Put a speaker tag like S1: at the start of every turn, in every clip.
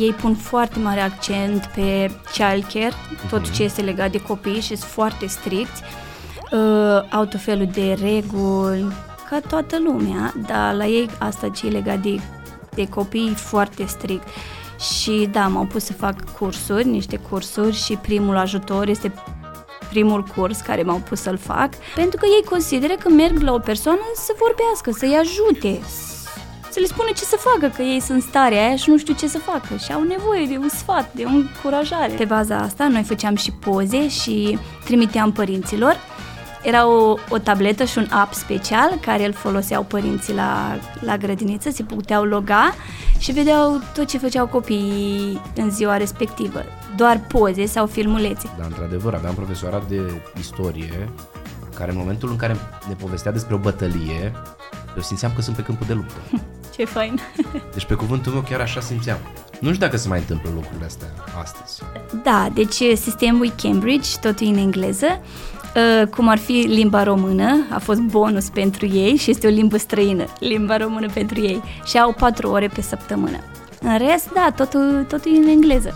S1: ei pun foarte mare accent pe childcare, tot
S2: Mhm.
S1: ce este legat de copii și sunt foarte stricți. Uh, au tot felul de reguli, ca toată lumea, dar la ei asta ce e legat de, de copii e foarte strict. Și da, m-au pus să fac cursuri, niște cursuri și primul ajutor este primul curs care m-au pus să-l fac, pentru că ei consideră că merg la o persoană să vorbească, să-i ajute, să le spună ce să facă, că ei sunt în starea aia și nu știu ce să facă și au nevoie de un sfat, de o încurajare. Pe baza asta, noi făceam și poze și trimiteam părinților. Era o, o tabletă și un app special care îl foloseau părinții la, la grădiniță, se puteau loga și vedeau tot ce făceau copiii în ziua respectivă. Doar poze sau filmulețe.
S2: Dar, într-adevăr, aveam profesorat de istorie care în momentul în care ne povestea despre o bătălie, eu simțeam că sunt pe câmpul de luptă.
S1: Ce fain!
S2: Deci pe cuvântul meu chiar așa simțeam. Nu știu dacă se mai întâmplă lucrurile astea astăzi.
S1: Da, deci sistemul Cambridge, totul în engleză, uh, cum ar fi limba română, a fost bonus pentru ei și este o limbă străină, limba română pentru ei și au patru ore pe săptămână. În rest, da, totul, totul e în engleză.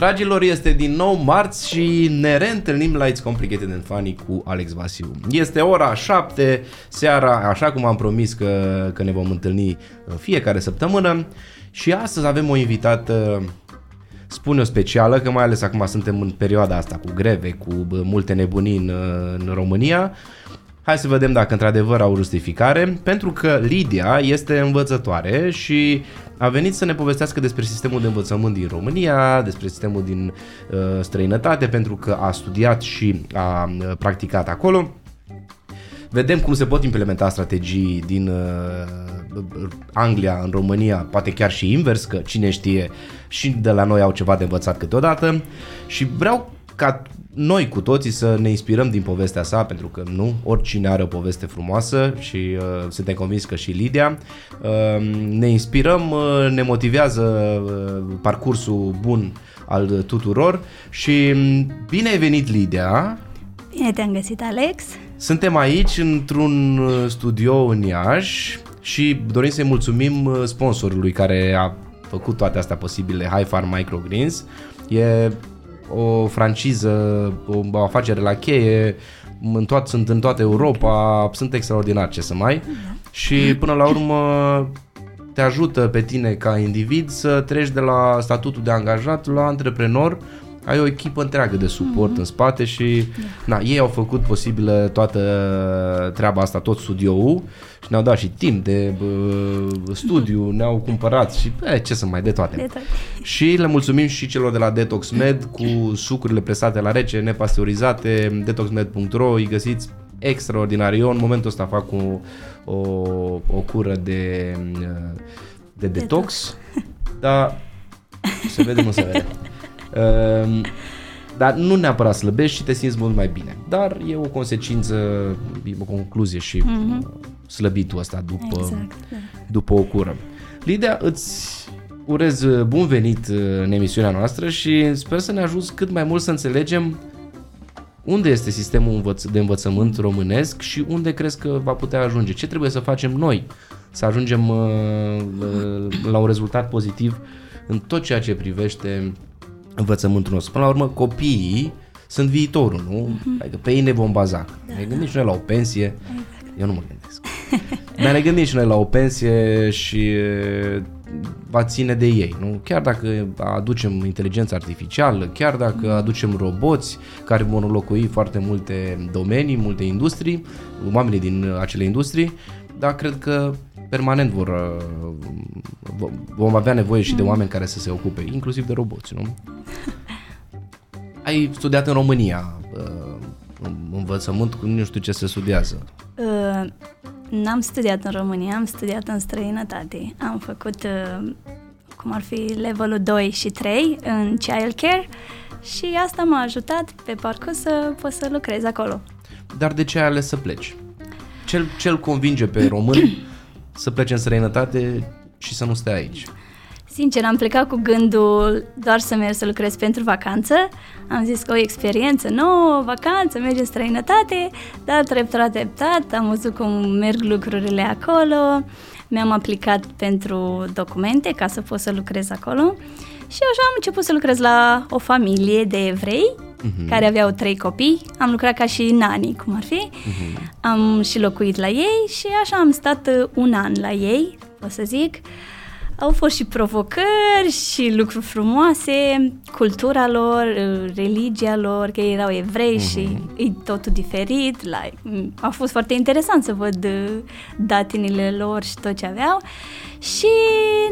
S2: Dragilor, este din nou marți și ne reîntâlnim la It's Complicated and Funny cu Alex Vasiu. Este ora 7 seara, așa cum am promis că, că ne vom întâlni în fiecare săptămână și astăzi avem o invitată spun eu specială, că mai ales acum suntem în perioada asta cu greve, cu bă, multe nebunii în, în România. Hai să vedem dacă într-adevăr au justificare, pentru că Lidia este învățătoare și a venit să ne povestească despre sistemul de învățământ din România, despre sistemul din uh, străinătate, pentru că a studiat și a uh, practicat acolo. Vedem cum se pot implementa strategii din uh, Anglia în România, poate chiar și invers, că cine știe și de la noi au ceva de învățat câteodată și vreau ca noi cu toții să ne inspirăm din povestea sa, pentru că nu, oricine are o poveste frumoasă și uh, suntem convins că și Lidia. Uh, ne inspirăm, uh, ne motivează uh, parcursul bun al tuturor și mm, bine ai venit Lidia!
S1: Bine te-am găsit, Alex!
S2: Suntem aici într-un uh, studio în Iași și dorim să-i mulțumim uh, sponsorului care a făcut toate astea posibile, High Farm Microgreens. E o franciză, o, o afacere la cheie, în toat, sunt în toată Europa, sunt extraordinar ce să mai. Și până la urmă te ajută pe tine ca individ să treci de la statutul de angajat la antreprenor ai o echipă întreagă de suport mm-hmm. în spate și na, ei au făcut posibilă toată treaba asta, tot studioul și ne-au dat și timp de bă, studiu, ne-au cumpărat și bă, ce să mai de toate.
S1: De toate.
S2: Și le mulțumim și celor de la Detox Med cu sucurile presate la rece, nepasteurizate, detoxmed.ro, îi găsiți extraordinar. Eu în momentul ăsta fac o, o, o cură de, de detox, dar se vede, nu se vede. Um, dar nu neapărat slăbești și te simți mult mai bine. Dar e o consecință, e o concluzie și mm-hmm. Slăbitul ăsta după,
S1: Exact, da.
S2: după o cură. Lidia, îți urez bun venit în emisiunea noastră și sper să ne ajuți cât mai mult să înțelegem unde este sistemul învăț- de învățământ românesc și unde crezi că va putea ajunge. Ce trebuie să facem noi să ajungem uh, uh, la un rezultat pozitiv în tot ceea ce privește învățământul nostru. Până la urmă, copiii sunt viitorul, nu? Uh-huh. Adică pe ei ne vom baza. Da, ne gândim și noi la o pensie. Eu nu mă gândesc. Dar ne gândim și noi la o pensie și e, va ține de ei, nu? Chiar dacă aducem inteligența artificială, chiar dacă aducem roboți care vor înlocui foarte multe domenii, multe industrii, oamenii din acele industrii, dar cred că permanent vor, uh, vom avea nevoie și de oameni care să se ocupe, inclusiv de roboți, nu? Ai studiat în România, uh, învățământ, nu știu ce se studiază.
S1: Uh, n-am studiat în România, am studiat în străinătate. Am făcut uh, cum ar fi levelul 2 și 3 în childcare și asta m-a ajutat pe parcurs să pot să lucrez acolo.
S2: Dar de ce ai ales să pleci? Cel, cel convinge pe român să plece în străinătate și să nu stea aici?
S1: Sincer, am plecat cu gândul doar să merg să lucrez pentru vacanță. Am zis că o experiență nouă, vacanță, merg în străinătate, dar treptat, treptat, am văzut cum merg lucrurile acolo, mi-am aplicat pentru documente ca să pot să lucrez acolo și așa am început să lucrez la o familie de evrei uh-huh. care aveau trei copii. Am lucrat ca și nani, cum ar fi. Uh-huh. Am și locuit la ei și așa am stat un an la ei, o să zic. Uh, au fost și provocări și lucruri frumoase, cultura lor, religia lor, că erau evrei mm-hmm. și e totul diferit. Like, a fost foarte interesant să văd uh, datinile lor și tot ce aveau. Și,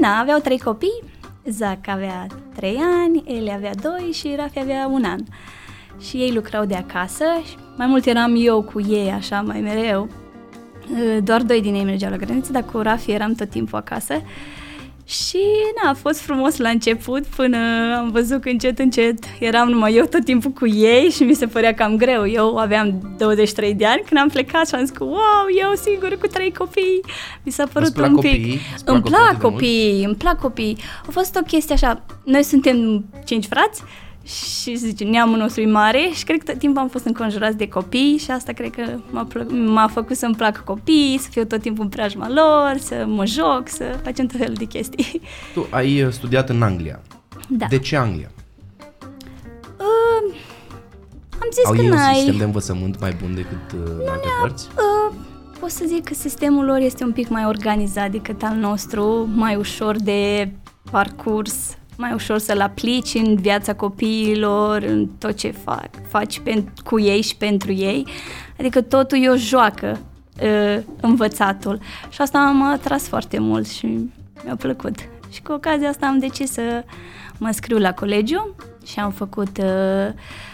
S1: na, aveau trei copii. Zac avea trei ani, Ele avea doi și Rafi avea un an. Și ei lucrau de acasă, mai mult eram eu cu ei, așa, mai mereu. Uh, doar doi din ei mergeau la graniță, dar cu Rafi eram tot timpul acasă. Și na, a fost frumos la început până am văzut că încet, încet eram numai eu tot timpul cu ei și mi se părea cam greu. Eu aveam 23 de ani când am plecat și am zis că wow, eu singur cu trei copii. Mi s-a părut un pic...
S2: Copii?
S1: Îmi plac copii, îmi plac copii. A fost o chestie așa, noi suntem cinci frați și zice, neamul nostru e mare și cred că tot timpul am fost înconjurați de copii și asta cred că m-a, plă- m-a făcut să-mi placă copii, să fiu tot timpul în preajma lor, să mă joc, să facem tot felul de chestii.
S2: Tu ai uh, studiat în Anglia.
S1: Da.
S2: De ce Anglia?
S1: Uh, am zis
S2: Au
S1: că
S2: ei un
S1: n-ai...
S2: sistem de învățământ mai bun decât uh, alte părți?
S1: Uh, pot să zic că sistemul lor este un pic mai organizat decât al nostru, mai ușor de parcurs, mai ușor să-l aplici în viața copiilor, în tot ce fac, faci pen, cu ei și pentru ei. Adică totul e o joacă, uh, învățatul. Și asta m-a atras foarte mult și mi-a plăcut. Și cu ocazia asta am decis să mă scriu la colegiu și am făcut uh,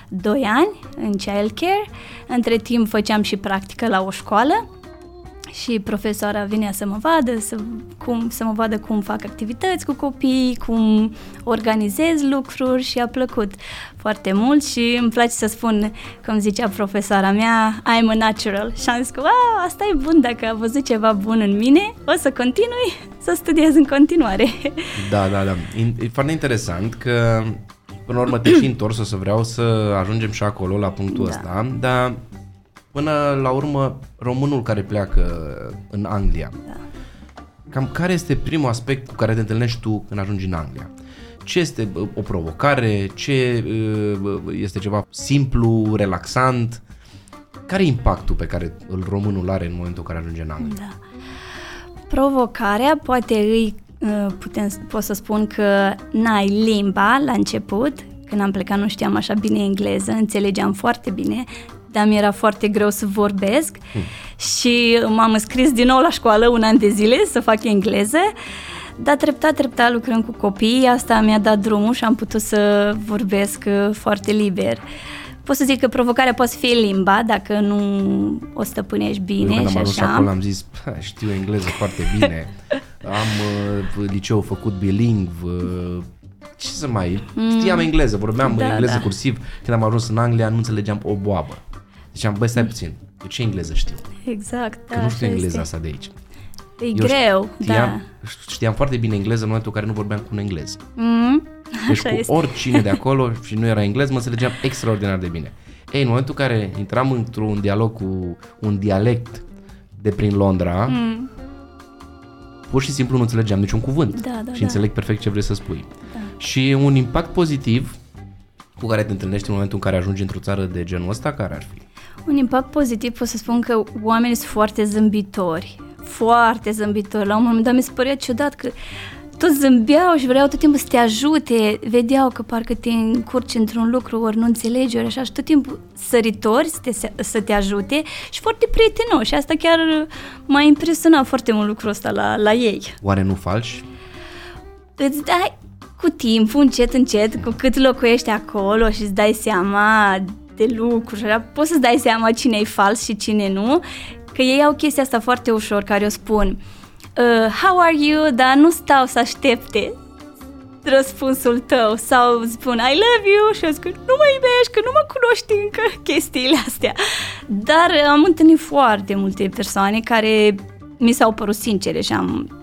S1: 2 ani în childcare. Între timp făceam și practică la o școală și profesoara vinea să mă vadă, să, cum, să mă vadă cum fac activități cu copii, cum organizez lucruri și a plăcut foarte mult și îmi place să spun, cum zicea profesoara mea, I'm a natural și am zis că, wow, asta e bun, dacă a văzut ceva bun în mine, o să continui să studiez în continuare.
S2: Da, da, da. E foarte interesant că până la urmă te și întors, o să vreau să ajungem și acolo la punctul
S1: Da.
S2: ăsta, dar până la urmă românul care pleacă în Anglia,
S1: Da.
S2: cam care este primul aspect cu care te întâlnești tu când ajungi în Anglia? Ce este bă, o provocare? Ce bă, este ceva simplu, relaxant? Care e impactul pe care îl românul are în momentul în care ajunge în Anglia?
S1: Da. Provocarea poate îi, uh, putem, pot să spun că n-ai limba la început, când am plecat nu știam așa bine engleză, înțelegeam foarte bine, dar mi era foarte greu să vorbesc
S2: Hmm.
S1: și m-am înscris din nou la școală un an de zile să fac engleză, dar treptat, treptat lucrând cu copii, asta mi-a dat drumul și am putut să vorbesc uh, foarte liber. Pot să zic că provocarea poate fi limba, dacă nu o stăpânești bine
S2: Eu când
S1: și
S2: am ajuns
S1: așa.
S2: acolo am zis, "Pă, știu engleză foarte bine, am uh, liceu făcut bilingv, uh, ce să mai... Știam engleză, vorbeam
S1: Mm. Da,
S2: engleză
S1: da.
S2: cursiv. Când am ajuns în Anglia nu înțelegeam o boabă. Ziceam, băi, stai puțin, eu ce engleză știu?
S1: Exact, da,
S2: Că nu știu
S1: așa
S2: engleza
S1: este.
S2: asta de aici.
S1: E
S2: Eu
S1: greu,
S2: știam,
S1: da.
S2: știam foarte bine engleză în momentul în care nu vorbeam cu un englez.
S1: Mm,
S2: Deci
S1: așa
S2: cu
S1: este.
S2: oricine de acolo și nu era englez, mă înțelegeam extraordinar de bine. Ei, în momentul în care intram într-un dialog cu un dialect de prin Londra,
S1: Mm,
S2: pur și simplu nu înțelegeam niciun cuvânt
S1: Da, da,
S2: și
S1: da.
S2: înțeleg perfect ce vrei să spui.
S1: Da.
S2: Și un impact pozitiv cu care te întâlnești în momentul în care ajungi într-o țară de genul ăsta, care ar fi?
S1: Un impact pozitiv pot să spun că oamenii sunt foarte zâmbitori. Foarte zâmbitori. La un moment dat mi se părea ciudat că toți zâmbeau și vreau tot timpul să te ajute, vedeau că parcă te încurci într-un lucru, ori nu înțelegi, ori așa, și tot timpul săritori să te, să te ajute și foarte prietenoși. Și asta chiar m-a impresionat foarte mult lucrul ăsta la, la ei.
S2: Oare nu falși?
S1: îți dai cu timpul, încet, încet, cu cât locuiești acolo și îți dai seama de lucruri, și așa, poți să-ți dai seama cine e fals și cine nu, că ei au chestia asta foarte ușor, care o spun uh, How are you? Dar nu stau să aștepte răspunsul tău sau spun I love you și eu zic nu mă iubești, că nu mă cunoști încă chestiile astea. Dar am întâlnit foarte multe persoane care mi s-au părut sincere și am,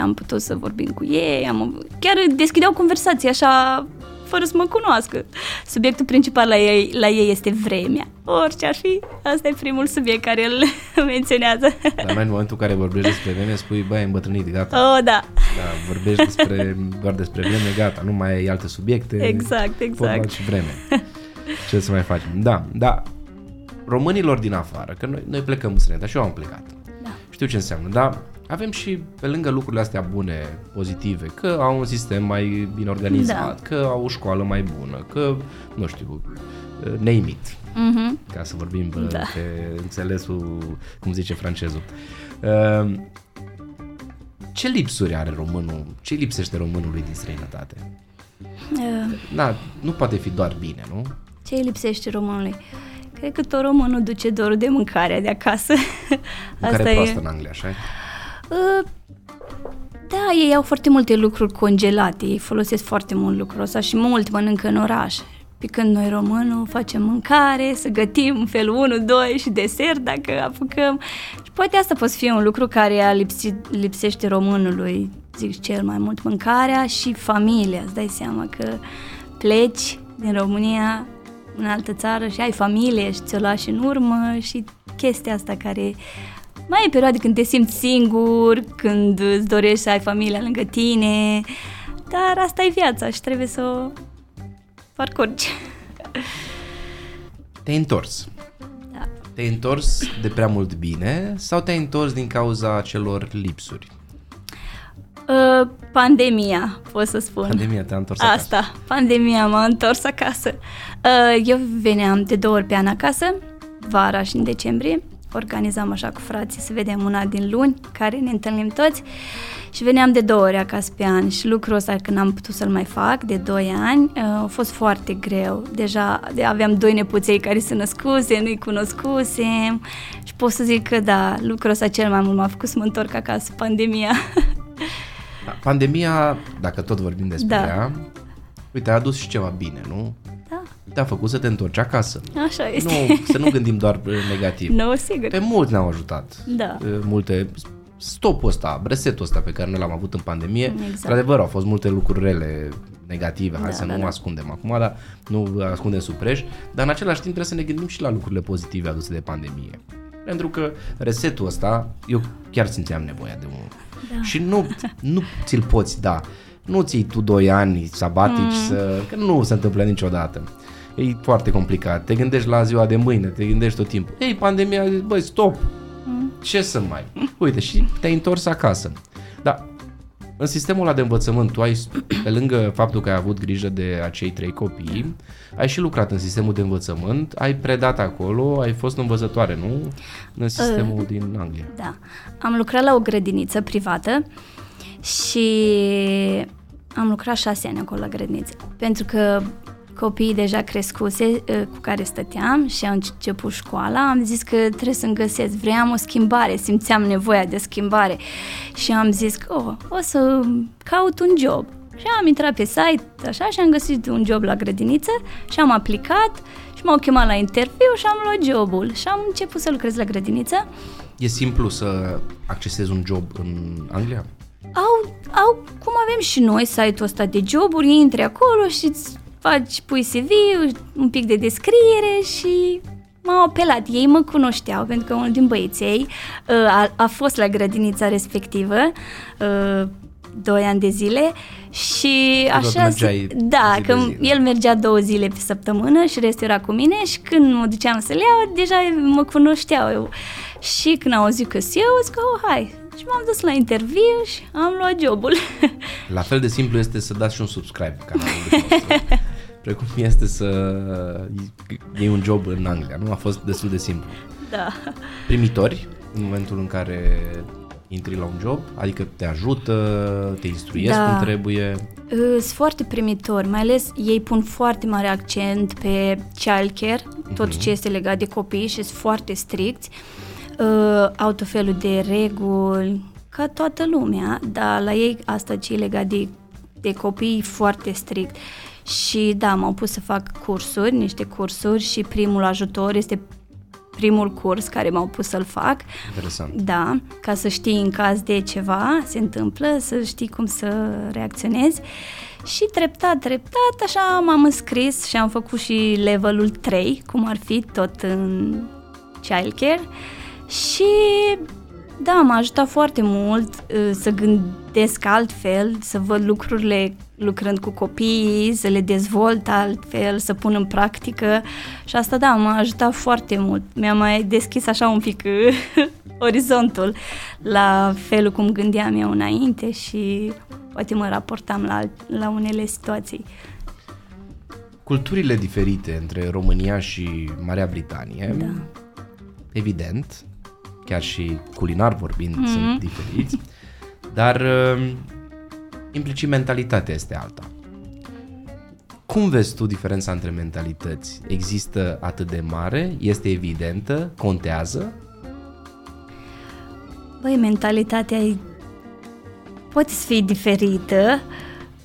S1: am putut să vorbim cu ei, am, chiar deschideau conversații așa fără să mă cunoască. Subiectul principal la ei, la ei este vremea. Orice ar fi, asta e primul subiect care îl menționează.
S2: Dar mai în momentul în care vorbești despre vreme, spui, băi, ai îmbătrânit, gata.
S1: Oh, da.
S2: Da, vorbești despre, doar despre vreme, gata, nu mai ai alte subiecte.
S1: Exact, exact.
S2: și vreme. Ce să mai facem? Da, da. Românilor din afară, că noi, noi plecăm în străinătate și eu am plecat.
S1: Da.
S2: Știu ce înseamnă, dar avem și pe lângă lucrurile astea bune, pozitive, că au un sistem mai bine organizat, da. că au o școală mai bună, că, nu știu, name it,
S1: Mm-hmm.
S2: ca să vorbim
S1: Da.
S2: da. pe înțelesul, cum zice francezul. Uh, Ce lipsuri are românul? Ce lipsește românului din străinătate?
S1: Uh,
S2: Da, nu poate fi doar bine, nu?
S1: Ce îi lipsește românului? Cred că tot românul duce dorul de mâncare de acasă.
S2: Mâncare proastă în Anglia, așa
S1: Uh, Da, ei au foarte multe lucruri congelate, ei folosesc foarte mult lucrul ăsta și mult mănâncă în oraș. Pe când noi românul facem mâncare, să gătim în felul 1, 2 și desert dacă apucăm. Și poate asta poate fi un lucru care a lipsit, lipsește românului, zic cel mai mult, mâncarea și familia. Îți dai seama că pleci din România în altă țară și ai familie și ți-o lași în urmă și chestia asta care mai e perioade când te simți singur, când îți dorești să ai familia lângă tine, dar asta e viața și trebuie să o parcurgi.
S2: Te-ai întors.
S1: Da.
S2: Te-ai întors de prea mult bine sau te-ai întors din cauza celor lipsuri?
S1: Uh, pandemia, pot să spun.
S2: Pandemia te-a întors acasă.
S1: Asta, pandemia m-a întors acasă. Uh, eu veneam de două ori pe an acasă, vara și în decembrie. Organizam așa cu frații să vedem una din luni, care ne întâlnim toți. Și veneam de două ori acasă pe an și lucrul ăsta când am putut să-l mai fac de 2 ani uh, a fost foarte greu. Deja de aveam doi nepuței care se născuse, nu-i cunoscusem și pot să zic că da, lucrul ăsta cel mai mult m-a făcut să mă întorc acasă, pandemia.
S2: Da, Pandemia, dacă tot vorbim despre
S1: Da.
S2: ea, uite, a adus și ceva bine, nu?
S1: Da,
S2: Te-a făcut să te întorci acasă.
S1: așa este.
S2: Nu, să nu gândim doar uh, negativ.
S1: Nu, sigur.
S2: Pe mulți ne-au ajutat.
S1: Da.
S2: Uh, Multe stopul ăsta, resetul ăsta pe care noi l-am avut în pandemie,
S1: Exact.
S2: într-adevăr au fost multe lucruri rele negative, hai
S1: Da,
S2: să
S1: da,
S2: nu
S1: da.
S2: ascundem acum, dar nu ascundem sub preș, dar în același timp trebuie să ne gândim și la lucrurile pozitive aduse de pandemie. Pentru că resetul ăsta, eu chiar simțeam nevoia de unul.
S1: Da.
S2: Și nu, nu ți-l poți da. Nu ți tu doi ani sabatici mm. să... că nu se întâmplă niciodată. E foarte complicat. Te gândești la ziua de mâine, te gândești tot timpul. Ei, pandemia, zici, băi, stop.
S1: Mm.
S2: Ce să mai... Uite, și te-ai întors acasă. Dar în sistemul ăla de învățământ, tu ai, pe lângă faptul că ai avut grijă de acei trei copii, ai și lucrat în sistemul de învățământ, ai predat acolo, ai fost învățătoare, nu? În sistemul uh, din Anglia.
S1: Da. Am lucrat la o grădiniță privată și am lucrat șase ani acolo la grădiniță. Pentru că copiii deja crescuse uh, cu care stăteam și au început școala, am zis că trebuie să-mi găsesc, vreau o schimbare, simțeam nevoia de schimbare și am zis că oh, o să caut un job. Și am intrat pe site așa și am găsit un job la grădiniță și am aplicat și m-au chemat la interviu și am luat jobul și am început să lucrez la grădiniță.
S2: E simplu să accesezi un job în Anglia?
S1: Au, au, cum avem și noi site-ul ăsta de joburi, intri acolo și îți faci, pui CV, un pic de descriere și m-au apelat. Ei mă cunoșteau pentru că unul din băieții ei uh, a, a fost la grădinița respectivă uh, doi ani de zile și
S2: Tu tot
S1: așa...
S2: mergeai
S1: da,
S2: zi de
S1: că
S2: zi, da.
S1: el mergea două zile pe săptămână și restul era cu mine și când mă duceam să le iau, deja mă cunoșteau eu. Și când au auzit că sunt eu, zic, oh, hai. Și m-am dus la interviu și am luat jobul.
S2: La fel de simplu este să dați și un subscribe canalului nostru. Precum este să iei un job în Anglia, nu? A fost destul de simplu.
S1: da.
S2: Primitori, în momentul în care intri la un job, adică te ajută, te instruiesc
S1: Da.
S2: cum trebuie.
S1: Sunt foarte primitori, mai ales ei pun foarte mare accent pe childcare, tot ce este legat de copii și sunt foarte stricți. Uh, au tot felul de reguli, ca toată lumea, dar la ei asta ce e legat de de copii foarte strict. Și da, m-au pus să fac cursuri, niște cursuri și primul ajutor este primul curs care m-au pus să-l fac.
S2: Interesant.
S1: Da, ca să știi în caz de ceva se întâmplă, să știi cum să reacționezi. Și treptat, treptat, așa m-am înscris și am făcut și levelul 3, cum ar fi tot în childcare. Și da, m-a ajutat foarte mult uh, să gândesc altfel, să văd lucrurile lucrând cu copiii, să le dezvolt altfel, să pun în practică și asta da, m-a ajutat foarte mult. Mi-a mai deschis așa un pic uh, orizontul la felul cum gândeam eu înainte și poate mă raportam la, la unele situații.
S2: Culturile diferite între România și Marea Britanie,
S1: Da.
S2: evident, chiar și culinar vorbind
S1: Mhm.
S2: sunt diferiți, dar uh, implicit mentalitatea este alta. Cum vezi tu diferența între mentalități? Există atât de mare? Este evidentă? Contează?
S1: Băi, mentalitatea e... poate să fie diferită,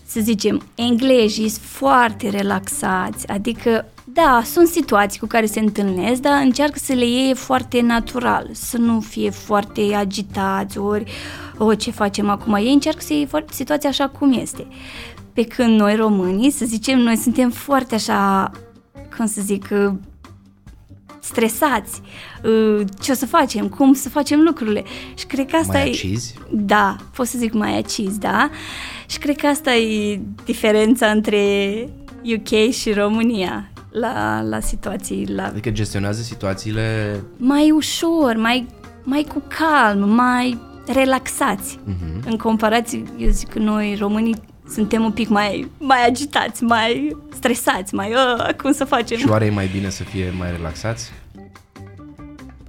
S1: să zicem, englezii sunt foarte relaxați, adică, da, sunt situații cu care se întâlnesc, dar încearcă să le iei foarte natural, să nu fie foarte agitați, ori, o, ce facem acum? Ei încearcă să iei foarte situația așa cum este. Pe când noi românii, să zicem, noi suntem foarte așa, cum să zic, stresați, uh, ce o să facem, cum să facem lucrurile. Și cred că asta
S2: Mai
S1: e...
S2: acizi?
S1: Da, pot să zic mai aciz, da? Și cred că asta e diferența între UK și România la, la situații, la
S2: Adică gestionează situațiile
S1: mai ușor, mai, mai cu calm, mai relaxați.
S2: uh-huh.
S1: În comparație, eu zic că noi românii suntem un pic mai, mai agitați, mai stresați, mai "Ă, cum să facem.
S2: și oare e mai bine să fie mai relaxați?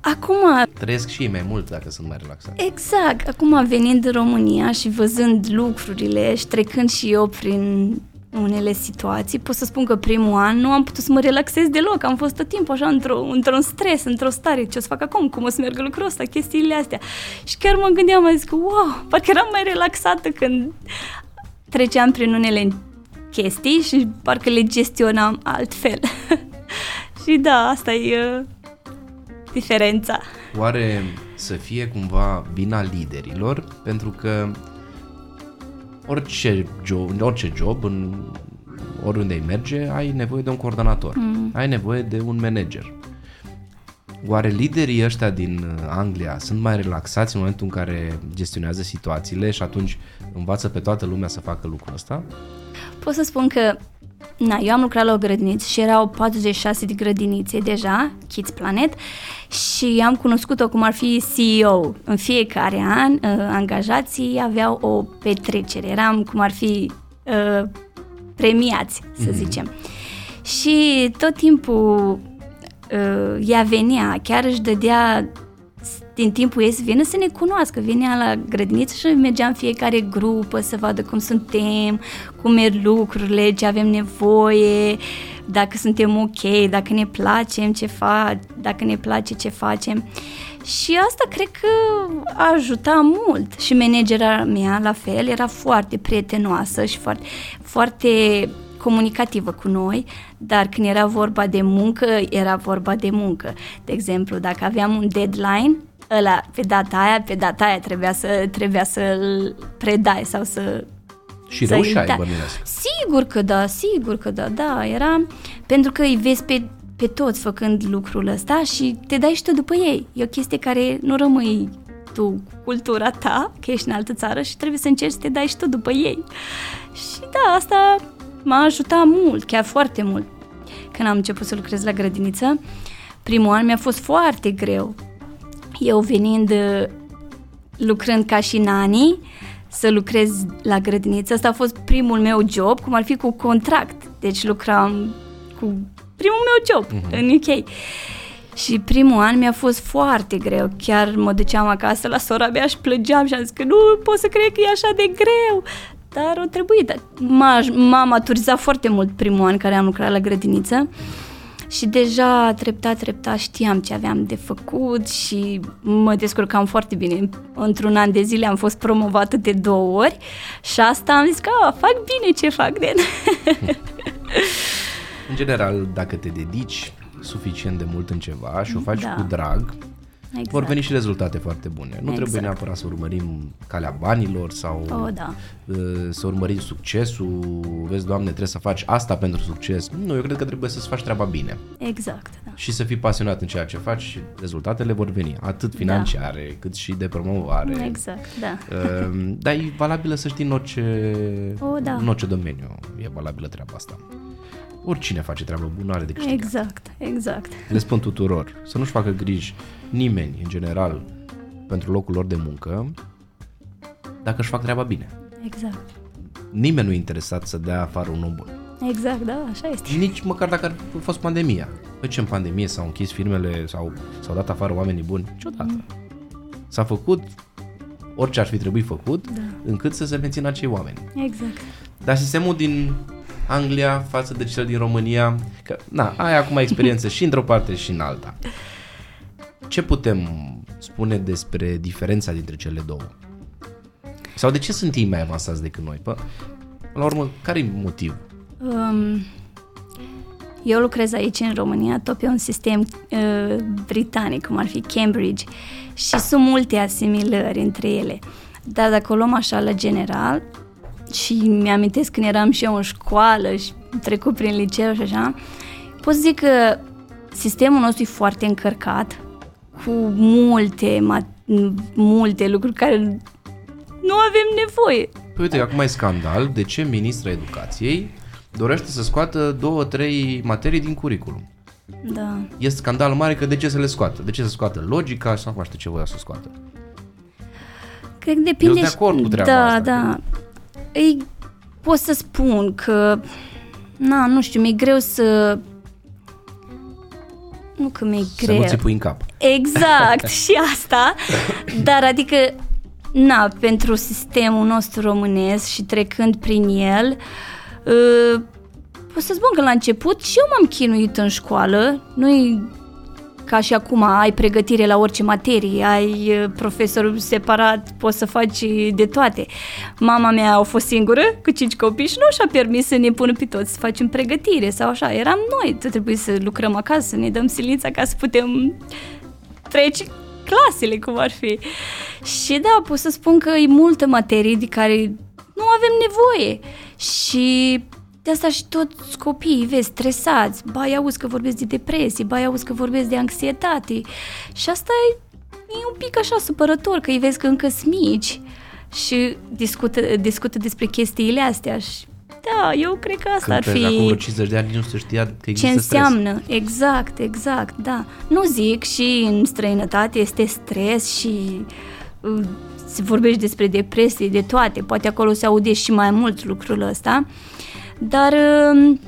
S1: Acum,
S2: Trăiesc și ei mai mult dacă sunt mai relaxați.
S1: Exact. Acum venind în România și văzând lucrurile și trecând și eu prin unele situații, pot să spun că primul an nu am putut să mă relaxez deloc. Am fost tot timpul așa într-o, într-un stres, într-o stare. Ce o să fac acum? Cum o să meargă lucrul ăsta? Chestiile astea. Și chiar mă gândeam, am zis că wow, parcă eram mai relaxată când treceam prin unele chestii și parcă le gestionam altfel. și da, asta e uh, diferența.
S2: Oare să fie cumva vina liderilor? Pentru că orice job, în orice job, în oriunde ai merge, ai nevoie de un coordonator, mm. ai nevoie de un manager. Oare liderii ăștia din uh, Anglia sunt mai relaxați în momentul în care gestionează situațiile și atunci învață pe toată lumea să facă lucrul ăsta?
S1: Pot să spun că Na, eu am lucrat la o grădiniță și erau 46 de grădinițe deja, Kids Planet, și am cunoscut-o cum ar fi CEO. În fiecare an, uh, angajații aveau o petrecere, eram cum ar fi uh, premiați, să zicem. Și tot timpul uh, ea venea, chiar își dădea din timpul ei să vină să ne cunoască. Venea la grădiniță și mergeam fiecare grupă să vadă cum suntem, cum merg lucrurile, ce avem nevoie, dacă suntem ok, dacă ne place ce fa- dacă ne place ce facem. Și asta cred că a ajutat mult. Și managera mea, la fel, era foarte prietenoasă și foarte, foarte comunicativă cu noi, dar când era vorba de muncă, era vorba de muncă. De exemplu, dacă aveam un deadline, ăla, pe data aia, pe data aia trebuia, să, trebuia să-l predai sau să...
S2: Și
S1: să
S2: reușeai,
S1: da.
S2: bănuiesc.
S1: Sigur că da, sigur că da, da, era... Pentru că îi vezi pe, pe toți făcând lucrul ăsta și te dai și tu după ei. E o chestie care nu rămâi tu cu cultura ta, că ești în altă țară și trebuie să încerci să te dai și tu după ei. Și da, asta m-a ajutat mult, chiar foarte mult. Când am început să lucrez la grădiniță, primul an mi-a fost foarte greu. Eu venind, uh, lucrând ca și nani, să lucrez la grădiniță. Asta a fost primul meu job, cum ar fi cu contract. Deci lucram cu primul meu job uh-huh. în UK. Și primul an mi-a fost foarte greu. Chiar mă duceam acasă la sora mea și plângeam și am zis că nu pot să cred că e așa de greu. Dar o trebuit. M-a, m-a maturizat foarte mult primul an care am lucrat la grădiniță. Și deja treptat, treptat știam ce aveam de făcut și mă descurcam foarte bine. Într-un an de zile am fost promovată de două ori și asta am zis că fac bine ce fac de
S2: În general, dacă te dedici suficient de mult în ceva și o faci
S1: Da.
S2: cu drag,
S1: Exact.
S2: vor veni și rezultate foarte bune. Nu trebuie
S1: Exact.
S2: neapărat să urmărim calea banilor sau
S1: Oh, da.
S2: uh, să urmărim succesul. Vezi, Doamne, trebuie să faci asta pentru succes. Nu, eu cred că trebuie să-ți faci treaba bine
S1: Exact, da.
S2: și să fii pasionat în ceea ce faci și rezultatele vor veni, atât financiare cât și de promovare.
S1: Exact, da.
S2: Uh, dar e valabilă să știi în orice,
S1: Oh, da.
S2: în orice domeniu e valabilă treaba asta. Oricine face treabă bună are de câștigat.
S1: Exact, exact.
S2: Le spun tuturor să nu-și facă griji nimeni, în general, pentru locul lor de muncă, dacă își fac treaba bine.
S1: Exact.
S2: Nimeni nu e interesat să dea afară un om bun.
S1: Exact, da, așa este.
S2: Nici măcar dacă ar fi fost pandemia. Pe ce în pandemie s-au închis firmele sau s-au dat afară oamenii buni? Niciodată. S-a făcut orice ar fi trebuit făcut da. încât să se mențină acei oameni.
S1: Exact.
S2: Dar sistemul din Anglia față de cel din România, că, na, ai acum experiență și într-o parte și în alta. Ce putem spune despre diferența dintre cele două? Sau de ce sunt ei mai avansați decât noi? Pă, la urmă, care e motiv?
S1: Um, eu lucrez aici în România, tot pe un sistem uh, britanic, cum ar fi Cambridge, și sunt multe asimilări între ele. Dar dacă o luăm așa la general, și mi-amintesc când eram și eu în școală și trecut prin liceu și așa, pot să zic că sistemul nostru e foarte încărcat cu multe, ma- multe lucruri care nu avem nevoie.
S2: Păi uite, acum e scandal de ce ministra educației dorește să scoată două, trei materii din curriculum.
S1: Da.
S2: E scandal mare că de ce să le scoată? De ce să scoată logica sau nu știu ce voia să scoată?
S1: Cred că depinde...
S2: Eu sunt de acord cu treaba
S1: da,
S2: asta.
S1: Da, Ei, pot să spun că... Na, nu știu, mi-e greu să... Nu că mi-e
S2: Să
S1: greu.
S2: nu ți pui în cap.
S1: Exact, și asta. Dar adică, na, pentru sistemul nostru românesc și trecând prin el, uh, pot să spun că la început și eu m-am chinuit în școală, nu ca și acum ai pregătire la orice materie, ai uh, profesor separat, poți să faci de toate. Mama mea a fost singură cu cinci copii și nu și-a permis să ne pună pe toți să facem pregătire sau așa. Eram noi, trebuie să lucrăm acasă, să ne dăm silința ca să putem trece clasele, cum ar fi. Și da, pot să spun că e multă materie de care nu avem nevoie. Și de asta și toți copiii, vezi, stresați, ba auzi că vorbesc de depresie, ba auzi că vorbesc de anxietate. Și asta e, e un pic așa supărător, că îi vezi că încă sunt mici și discută, discută despre chestiile astea și da, eu cred că asta
S2: Când
S1: ar fi...
S2: pe acum vreo 50 de ani nu se știa că
S1: Ce
S2: există stres.
S1: înseamnă? Exact, exact, da. Nu zic și în străinătate este stres și uh, se vorbește despre depresie, de toate. Poate acolo se aude și mai mult lucrul ăsta. Dar uh,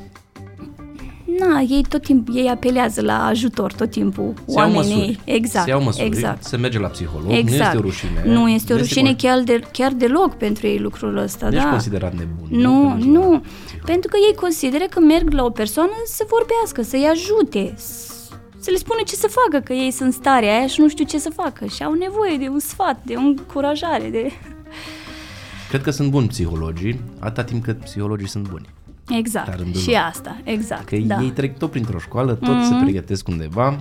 S1: na, ei tot timpul ei apelează la ajutor tot timpul
S2: Se iau
S1: oamenii.
S2: măsuri.
S1: Exact.
S2: Se iau măsuri,
S1: exact.
S2: se merge la psiholog,
S1: Exact.
S2: nu este o rușine.
S1: Nu este o rușine
S2: con-
S1: chiar, de, chiar deloc pentru ei lucrul ăsta.
S2: nu ești
S1: da.
S2: considerat nebun.
S1: Nu,
S2: Că mergi la
S1: nu,
S2: psiholog.
S1: pentru că ei consideră că merg la o persoană să vorbească, să-i ajute, s- să le spună ce să facă, că ei sunt în starea aia și nu știu ce să facă și au nevoie de un sfat, de o încurajare, de...
S2: Cred că sunt buni psihologii, atâta timp cât psihologii sunt buni. La
S1: Exact,
S2: rândul
S1: și
S2: lor.
S1: asta, exact,
S2: Că
S1: da,
S2: ei trec tot printr-o școală, tot mm-hmm. se pregătesc undeva,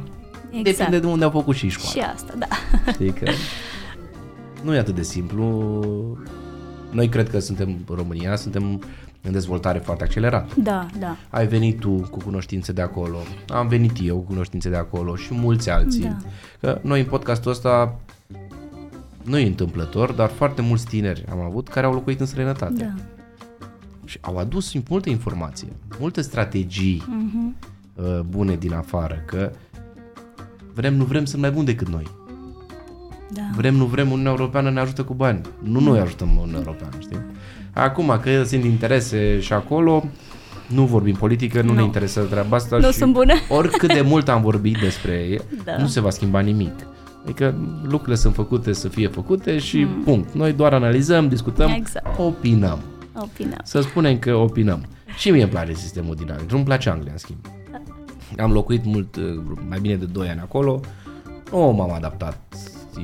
S1: exact.
S2: depinde de unde au făcut și școală.
S1: Și asta, da.
S2: Știi că nu e atât de simplu. Noi cred că suntem România, suntem în dezvoltare foarte accelerată.
S1: Da, da,
S2: Ai venit tu cu cunoștințe de acolo, am venit eu cu cunoștințe de acolo și mulți alții.
S1: Da.
S2: Că noi în podcastul ăsta nu e întâmplător, dar foarte mulți tineri am avut care au locuit în străinătate.
S1: da.
S2: Și au adus multe informații, multe strategii
S1: Mhm.
S2: uh, bune din afară, că vrem, nu vrem, sunt mai buni decât noi.
S1: Da.
S2: Vrem, nu vrem, Uniunea Europeană ne ajută cu bani. Nu noi ajutăm Uniunea Europeană, știi? Acum, că sunt interese și acolo, nu vorbim politică, nu,
S1: Nu.
S2: ne interesează treaba asta
S1: Nu
S2: și
S1: sunt bună.
S2: oricât de mult am vorbit despre ea,
S1: Da.
S2: nu se va schimba nimic. Adică lucrurile sunt făcute să fie făcute și mm. punct. Noi doar analizăm, discutăm,
S1: Exact.
S2: opinăm.
S1: Opinăm.
S2: Să spunem că opinăm. Și mie îmi place sistemul din Anglia. Nu-mi place Anglia, în schimb. am locuit mult, uh, mai bine de 2 ani acolo, nu m-am adaptat,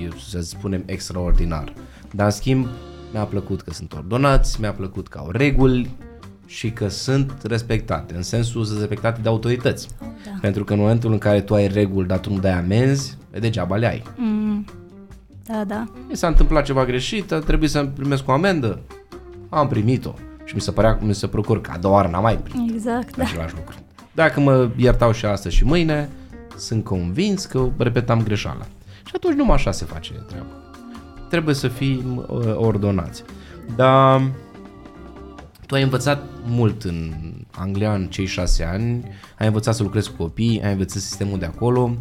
S2: eu, să spunem, extraordinar. Dar, în schimb, mi-a plăcut că sunt ordonați, mi-a plăcut că au reguli și că sunt respectate, în sensul sunt respectate de autorități.
S1: Da.
S2: Pentru că în momentul în care tu ai reguli, dar tu nu dai amenzi, degeaba le ai.
S1: Mm. Da, da.
S2: Mi s-a întâmplat ceva greșit, a trebuit să primesc o amendă, am primit-o și mi se părea mi se procur că a doua oară n-am mai primit
S1: Exact, da.
S2: același lucru. Dacă mă iertau și astăzi și mâine, sunt convins că repetam greșeala. Și atunci numai așa se face treaba. Trebuie să fim uh, ordonați. Dar tu ai învățat mult în Anglia în cei șase ani, ai învățat să lucrezi cu copii, ai învățat sistemul de acolo,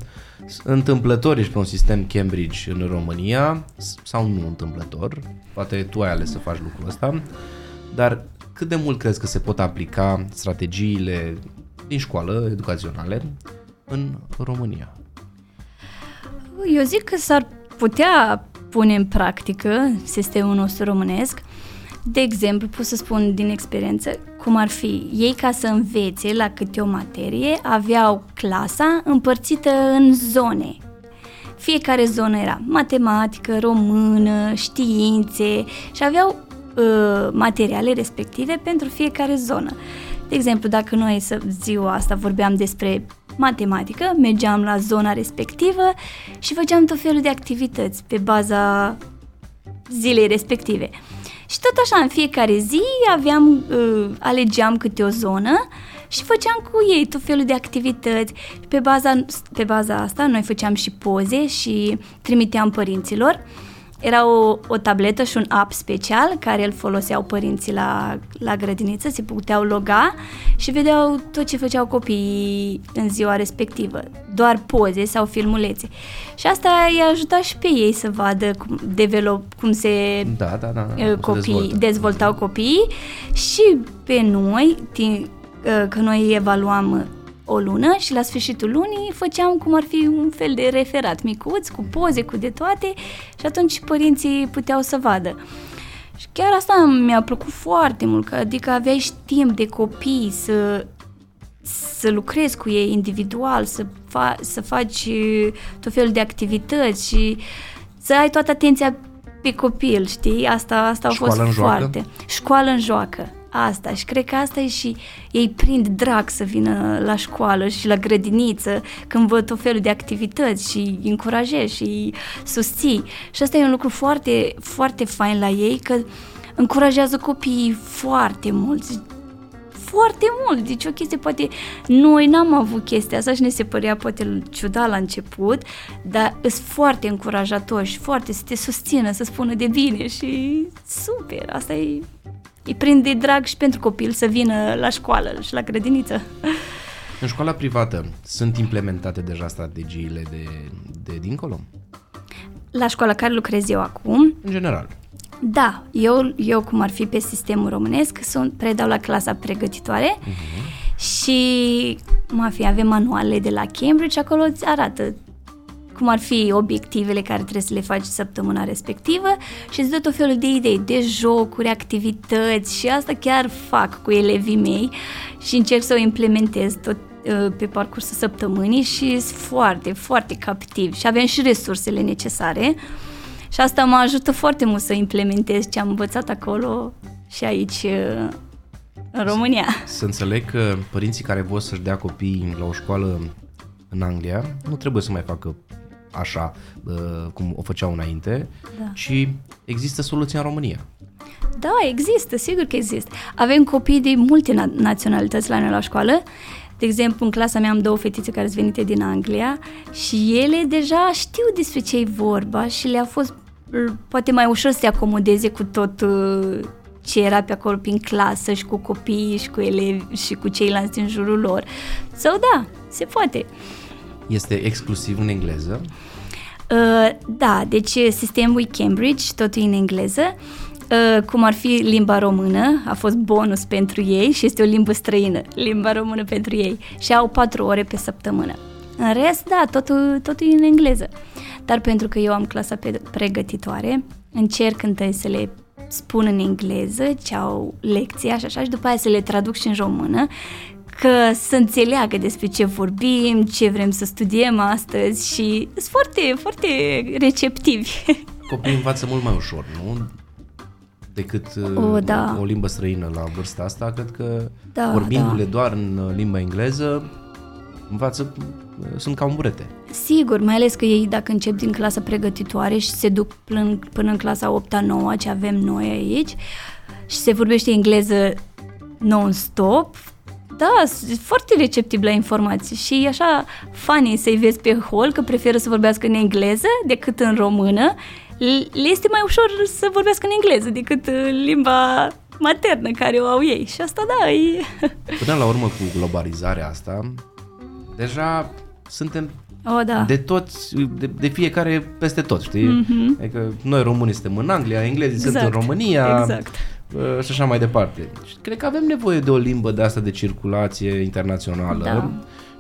S2: întâmplător ești pe un sistem Cambridge în România, sau nu întâmplător, poate tu ai ales să faci lucrul ăsta, dar cât de mult crezi că se pot aplica strategiile din școală educaționale în România?
S1: Eu zic că s-ar putea pune în practică sistemul nostru românesc. De exemplu, pot să spun din experiență, cum ar fi ei ca să învețe la câte o materie, aveau clasa împărțită în zone. Fiecare zonă era matematică, română, științe și aveau uh, materiale respective pentru fiecare zonă. De exemplu, dacă noi să ziua asta vorbeam despre matematică, mergeam la zona respectivă și făceam tot felul de activități pe baza zilei respective. Și tot așa, în fiecare zi aveam, uh, alegeam câte o zonă și făceam cu ei tot felul de activități. Pe baza, pe baza asta, noi făceam și poze și trimiteam părinților. Era o, o tabletă și un app special care îl foloseau părinții la, la grădiniță, se puteau loga și vedeau tot ce făceau copiii în ziua respectivă, doar poze sau filmulețe. Și asta i-a ajutat și pe ei să vadă cum, develop, cum se
S2: Da, da, da.
S1: uh, copii,
S2: dezvoltă.
S1: dezvoltau copiii și pe noi, tin, uh, că noi evaluam o lună și la sfârșitul lunii făceam cum ar fi un fel de referat micuț, cu poze, cu de toate și atunci părinții puteau să vadă. Și chiar asta mi-a plăcut foarte mult, că adică aveai și timp de copii să să lucrezi cu ei individual, să, fa- să faci uh, tot felul de activități și să ai toată atenția pe copil, știi? Asta, asta a
S2: Școală
S1: fost
S2: în joacă?
S1: foarte. Școală în joacă. Asta. Și cred că asta e și ei prind drag să vină la școală și la grădiniță când văd tot felul de activități și îi încurajezi și îi susții. Și asta e un lucru foarte, foarte fain la ei, că încurajează copiii foarte mult foarte mult. Deci o chestie poate... Noi n-am avut chestia asta și ne se părea poate ciudat la început, dar sunt foarte încurajatori și foarte să te susțină, să spună de bine și super. Asta e... Îi prinde drag și pentru copil să vină la școală și la grădiniță.
S2: În școala privată sunt implementate deja strategiile de, de dincolo?
S1: La școala care lucrez eu acum,
S2: În general.
S1: da, eu, eu cum ar fi pe sistemul românesc, sunt, predau la clasa pregătitoare uh-huh. și mafia avem manuale de la Cambridge, acolo îți arată cum ar fi obiectivele care trebuie să le faci săptămâna respectivă și îți dă tot felul de idei, de jocuri, activități și asta chiar fac cu elevii mei și încerc să o implementez tot uh, pe parcursul săptămânii și sunt foarte, foarte captiv și avem și resursele necesare și asta mă ajută foarte mult să implementez ce am învățat acolo și aici uh, în România.
S2: Să înțeleg că părinții care vor să-și dea copiii la o școală în Anglia nu trebuie să mai facă așa uh, cum o făceau înainte,
S1: Da.
S2: ci există soluția în România.
S1: Da, există, sigur că există. Avem copii de multe na- naționalități la noi la școală. De exemplu, în clasa mea am două fetițe care sunt venite din Anglia și ele deja știu despre ce e vorba și le-a fost l- poate mai ușor să se acomodeze cu tot uh, ce era pe acolo prin clasă și cu copiii și cu elevi și cu ceilalți din jurul lor. Sau da, se poate.
S2: Este exclusiv în engleză.
S1: Uh, da, deci uh, sistemul e Cambridge, totul e în engleză. Uh, cum ar fi limba română, a fost bonus pentru ei și este o limbă străină, limba română pentru ei. Și au patru ore pe săptămână. În rest, da, totul, totul e în engleză. Dar pentru că eu am clasa pe pregătitoare, încerc întâi să le spun în engleză ce au lecția și așa și după aia să le traduc și în română că să înțeleagă despre ce vorbim, ce vrem să studiem astăzi și sunt foarte, foarte receptivi.
S2: Copiii învață mult mai ușor, nu? Decât
S1: O,
S2: uh,
S1: da.
S2: o limbă străină la vârsta asta. Cred că
S1: Da,
S2: vorbindu-le
S1: da.
S2: doar în uh, limba engleză, învață, uh, sunt ca un burete.
S1: Sigur, mai ales că ei dacă încep din clasa pregătitoare și se duc până, până în clasa 8-a, 9 ce avem noi aici și se vorbește engleză non-stop, da, sunt foarte receptiv la informații și e așa funny să-i vezi pe hol că preferă să vorbească în engleză decât în română. L- Le este mai ușor să vorbească în engleză decât uh, limba maternă care o au ei. Și asta da, e...
S2: Până la urmă cu globalizarea asta, deja suntem
S1: O, da.
S2: de toți, de, de fiecare peste tot, știi? Mm-hmm. Adică noi românii suntem în Anglia, englezii sunt în
S1: Exact,
S2: România
S1: exact.
S2: Uh, și așa mai departe. Și cred că avem nevoie de o limbă de asta de circulație internațională
S1: Da.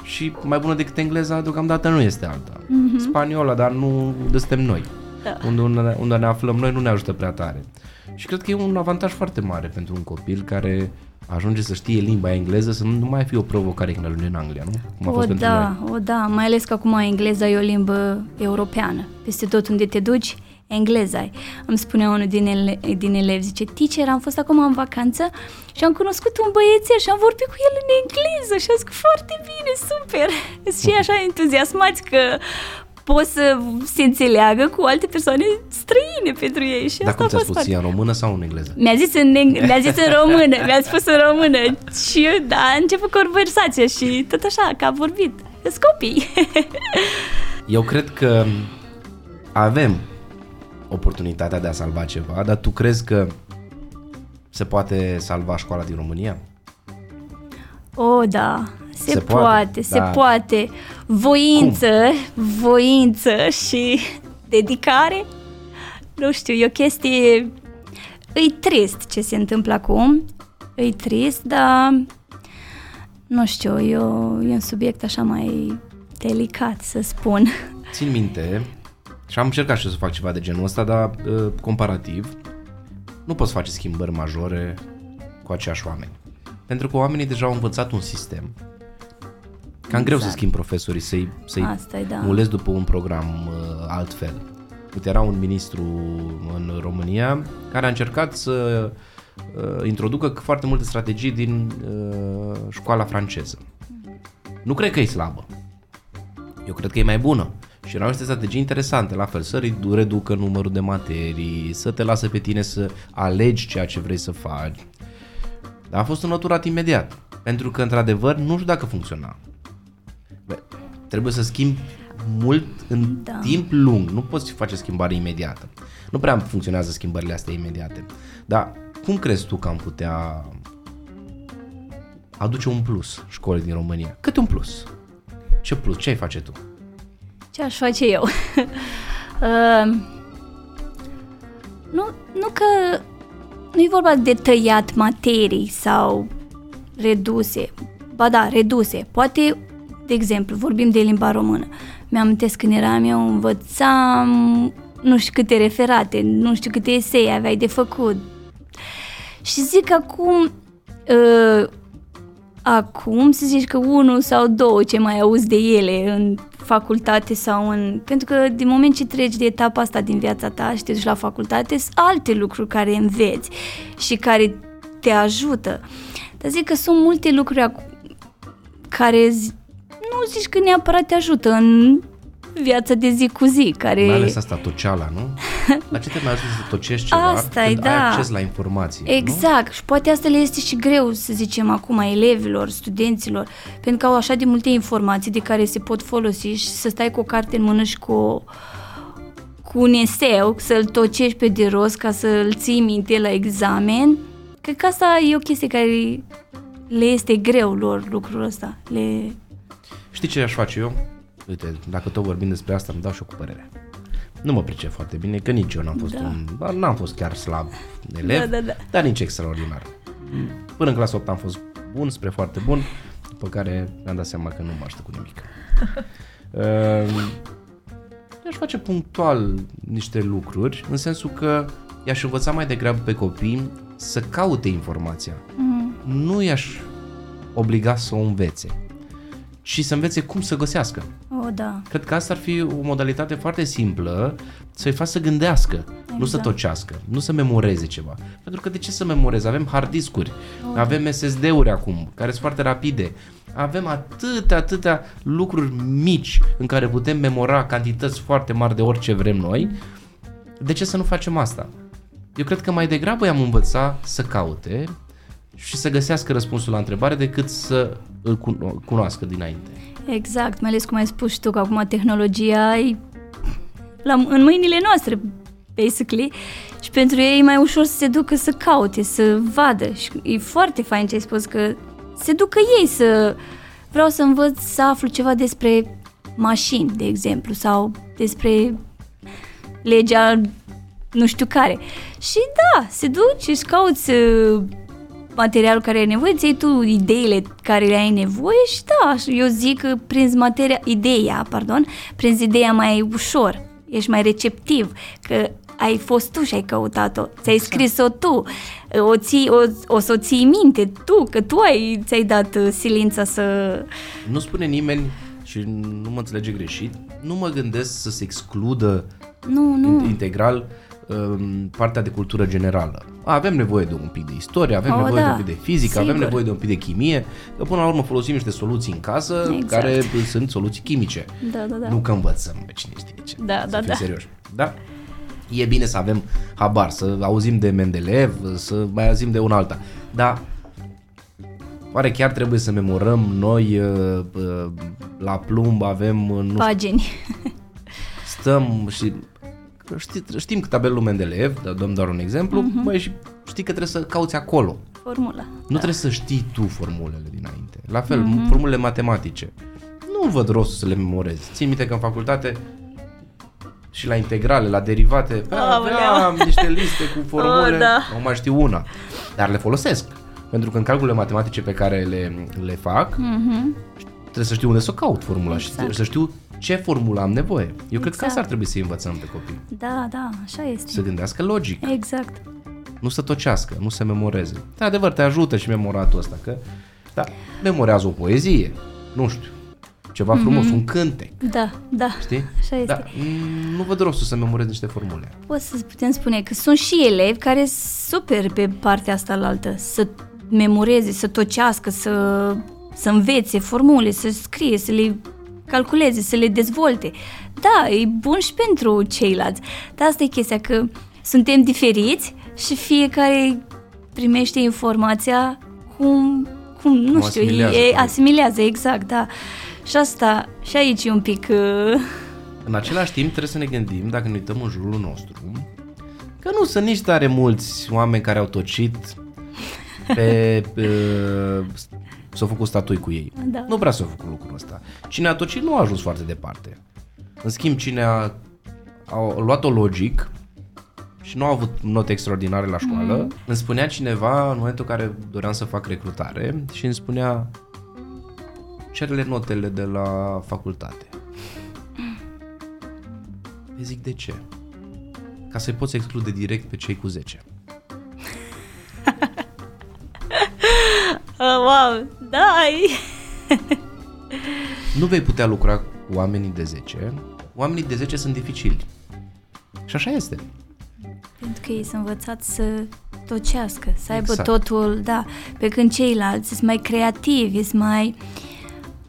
S2: și mai bună decât engleza deocamdată nu este alta. Mm-hmm. Spaniola, dar nu de suntem noi.
S1: Da.
S2: Unde, unde, unde ne aflăm noi nu ne ajută prea tare. Și cred că e un avantaj foarte mare pentru un copil care ajunge să știe limba engleză, să nu mai fie o provocare când ajunge în Anglia, nu? Cum a fost
S1: o,
S2: pentru
S1: da,
S2: noi.
S1: o, da, mai ales că acum engleza e o limbă europeană. Peste tot unde te duci, engleza ai. Îmi spunea unul din, ele, din elevi, zice, teacher, am fost acum în vacanță și am cunoscut un băiețel și am vorbit cu el în engleză și am zis foarte bine, super. Și așa entuziasmați că pot să se înțeleagă cu alte persoane străine pentru ei și
S2: Dar
S1: asta
S2: cum
S1: a
S2: ți-a
S1: fost
S2: spus
S1: foarte...
S2: ție, în română sau în engleză?
S1: Mi-a zis în, eng- mi-a zis în română, mi-a spus în română și eu, da, a început conversația și tot așa, că a vorbit. Sunt copii.
S2: Eu cred că avem oportunitatea de a salva ceva, dar tu crezi că se poate salva școala din România?
S1: O, da, se,
S2: Se
S1: se
S2: poate,
S1: poate, se
S2: da.
S1: poate. Voință, voință și dedicare. Nu știu, e o chestie... E trist ce se întâmplă acum. E trist, dar... Nu știu, e, o, e un subiect așa mai delicat, să spun.
S2: Țin minte, și am încercat și eu să fac ceva de genul ăsta, dar uh, comparativ, nu poți face schimbări majore cu aceiași oameni. Pentru că oamenii deja au învățat un sistem. Cam greu să
S1: Exact.
S2: schimbi profesorii, să-i, să-i
S1: Asta e, da.
S2: mulezi după un program uh, altfel. Uite, era un ministru în România care a încercat să uh, introducă foarte multe strategii din uh, școala franceză. Nu cred că e slabă. Eu cred că e mai bună. Și erau niște strategii interesante, la fel, să redu- reducă numărul de materii, să te lasă pe tine să alegi ceea ce vrei să faci. Dar a fost înlăturat imediat. Pentru că, într-adevăr, nu știu dacă funcționa. Bă, trebuie să schimbi mult în
S1: Da.
S2: timp lung. Nu poți face schimbare imediată. Nu prea funcționează schimbările astea imediate. Dar cum crezi tu că am putea aduce un plus școlii din România? Cât un plus? Ce plus? Ce ai face tu?
S1: Ce aș face eu? uh, nu, nu că nu e vorba de tăiat materii sau reduse. Ba da, reduse. Poate, de exemplu, vorbim de limba română. Mi-am când eram eu, învățam nu știu câte referate, nu știu câte esei aveai de făcut. Și zic acum, uh, acum să zici că unul sau două ce mai auzi de ele în facultate sau în... Pentru că din moment ce treci de etapa asta din viața ta și te duci la facultate, sunt alte lucruri care înveți și care te ajută. Dar zic că sunt multe lucruri acu- care zi- nu zici că neapărat te ajută în viața de zi cu zi, care...
S2: Mai ales asta toceala, nu? La ce te mai ajută să tocești ceva
S1: Asta-i,
S2: când ai
S1: da.
S2: acces la informații, nu?
S1: Exact, și poate asta le este și greu, să zicem acum, elevilor, studenților, pentru că au așa de multe informații de care se pot folosi și să stai cu o carte în mână și cu, o, cu un eseu, să-l tocești pe de rost ca să-l ții minte la examen. Cred că asta e o chestie care le este greu lor lucrul ăsta. Le...
S2: Știi ce aș face eu? Uite, dacă tot vorbim despre asta, îmi dau și eu cu părerea. Nu mă pricep foarte bine, că nici eu n-am fost
S1: Da.
S2: un... bă, N-am fost chiar slab elev,
S1: Da, da, da.
S2: dar nici extraordinar. Până în clasa 8 am fost bun, spre foarte bun, după care mi-am dat seama că nu mă ajută cu nimic. Uh, aș face punctual niște lucruri, în sensul că i-aș învăța mai degrabă pe copii să caute informația.
S1: Mm,
S2: Nu i-aș obliga să o învețe, ci să învețe cum să găsească.
S1: O, da.
S2: Cred că asta ar fi o modalitate foarte simplă să-i faci să gândească, exact. nu să
S1: Exact.
S2: tocească, nu să memoreze ceva. Pentru că de ce să memorezi? Avem hard discuri, avem SSD-uri acum, care sunt foarte rapide. Avem atâtea, atâtea lucruri mici în care putem memora cantități foarte mari de orice vrem noi. De ce să nu facem asta? Eu cred că mai degrabă i-am învăța să caute și să găsească răspunsul la întrebare decât să îl cuno- cunoască dinainte.
S1: Exact, mai ales cum ai spus și tu, că acum tehnologia e la, în mâinile noastre, basically, și pentru ei e mai ușor să se ducă să caute, să vadă. Și e foarte fain ce ai spus, că se ducă ei să... Vreau să învăț să aflu ceva despre mașini, de exemplu, sau despre legea nu știu care. Și da, se duce, își cauți uh, materialul care ai nevoie, îți iei tu ideile care le ai nevoie și da, eu zic că prinzi materia, ideea, pardon, prinzi ideea mai ușor, ești mai receptiv, că ai fost tu și ai căutat-o, ți-ai scris-o tu, o, ții, o, o să o ții minte tu, că tu ai, ți-ai dat uh, silința să...
S2: Nu spune nimeni și nu mă înțelege greșit, nu mă gândesc să se excludă
S1: Nu, nu,
S2: integral um, partea de cultură generală. Avem nevoie de un pic de istorie, avem
S1: Oh,
S2: nevoie de
S1: da,
S2: un pic de fizică, avem
S1: sigur.
S2: nevoie de un pic de chimie, că până la urmă folosim niște soluții în casă
S1: Exact.
S2: care sunt soluții chimice.
S1: da, da, da.
S2: Nu că învățăm pe cine știe ce.
S1: Da,
S2: să
S1: da,
S2: fim
S1: da.
S2: serioși. Da? E bine să avem habar, să auzim de Mendeleev, să mai auzim de un alta. Dar oare chiar trebuie să memorăm noi uh, uh, la plumb avem, uh, nu știu,
S1: Pagini.
S2: stăm și știi, știm că tabelul Mendeleev, dar dăm doar un exemplu,
S1: Mhm.
S2: uh-huh. băi, și știi că trebuie să cauți acolo.
S1: Formula.
S2: Nu trebuie să știi tu formulele dinainte. La fel,
S1: Mhm.
S2: uh-huh. formulele matematice. Nu văd rostul să le memorezi. Țin minte că în facultate și la integrale, la derivate, pe
S1: Aoleu.
S2: aveam niște liste cu formule,
S1: Oh, da.
S2: nu mai știu una, dar le folosesc. Pentru că în calculele matematice pe care le, le fac,
S1: Mhm.
S2: trebuie să știu unde să o caut formula
S1: Exact.
S2: și să știu ce formulă am nevoie. Eu cred că
S1: Exact.
S2: asta ar trebui să învățăm pe copii.
S1: Da, da, așa este.
S2: Să gândească logic,
S1: Exact.
S2: nu să tocească, nu să memoreze. De adevăr, te ajută și memoratul ăsta, că da, memorează o poezie, nu știu, ceva frumos, un cântec,
S1: Da, da.
S2: știi?
S1: Așa este.
S2: Da, mm, nu văd rostul să memorezi niște formule.
S1: Pot să putem spune că sunt și elevi care sunt super pe partea asta la altă, să memoreze, să tocească, să, să învețe formule, să scrie, să le calculeze, să le dezvolte. Da, e bun și pentru ceilalți. Dar asta e chestia, că suntem diferiți și fiecare primește informația cum, cum nu
S2: Cum
S1: știu,
S2: asimilează,
S1: e,
S2: corect.
S1: asimilează, exact, da. Și asta, și aici e un pic... Uh,
S2: În același timp trebuie să ne gândim, dacă ne uităm în jurul nostru, că nu sunt nici tare mulți oameni care au tocit pe... uh, s-au făcut statui cu ei.
S1: Da.
S2: Nu prea s-au făcut lucrul ăsta. Cine a tocit nu a ajuns foarte departe. În schimb, cine a, a luat-o logic și nu a avut note extraordinare la școală, mm. îmi spunea cineva în momentul în care doream să fac recrutare și îmi spunea cerele notele de la facultate. Îi zic de ce? Ca să-i poți exclude direct pe cei cu 10.
S1: Wow, da, e...
S2: Nu vei putea lucra cu oamenii de 10. Oamenii de 10 sunt dificili. Și așa este.
S1: Pentru că ei sunt învățați să tocească, să aibă
S2: Exact.
S1: totul, da, pe când ceilalți sunt mai creativi, sunt mai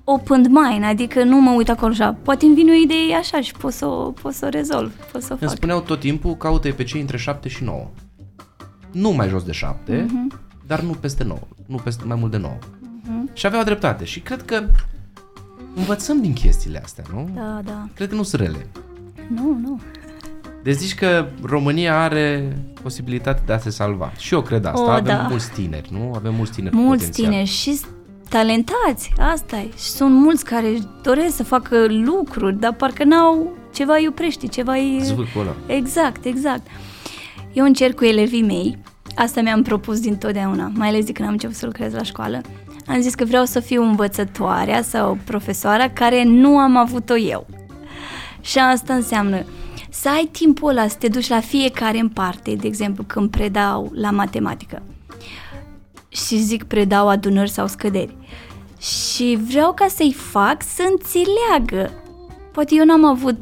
S1: open mind, adică nu mă uit acolo așa, poate îmi vine o idee așa și pot să o, pot să o rezolv, pot să o
S2: Îmi
S1: fac.
S2: spuneau tot timpul, caută pe cei între 7 și 9. Nu mai jos de 7,
S1: Mhm.
S2: Dar nu peste 9. Nu peste mai mult de 9.
S1: Mhm.
S2: Și aveau dreptate. Și cred că învățăm din chestiile astea, nu?
S1: Da, da,
S2: Cred că nu sunt rele.
S1: nu, nu.
S2: Deci zici că România are posibilitatea de a se salva. Și eu cred asta.
S1: O,
S2: Avem
S1: da.
S2: mulți tineri, nu? Avem mulți tineri cu
S1: Mulți
S2: potențial.
S1: tineri și talentați, asta e. Și sunt mulți care își doresc să facă lucruri, dar parcă n-au ceva îi oprește, ceva îi...
S2: Zvâcul ăla.
S1: Exact, exact. Eu încerc cu elevii mei, asta mi-am propus din totdeauna, mai ales de când am început să lucrez la școală. Am zis că vreau să fiu învățătoarea sau profesoara care nu am avut-o eu. Și asta înseamnă să ai timpul ăla să te duci la fiecare în parte, de exemplu când predau la matematică. și zic predau adunări sau scăderi. Și vreau ca să-i fac să înțeleagă. Poate eu n-am avut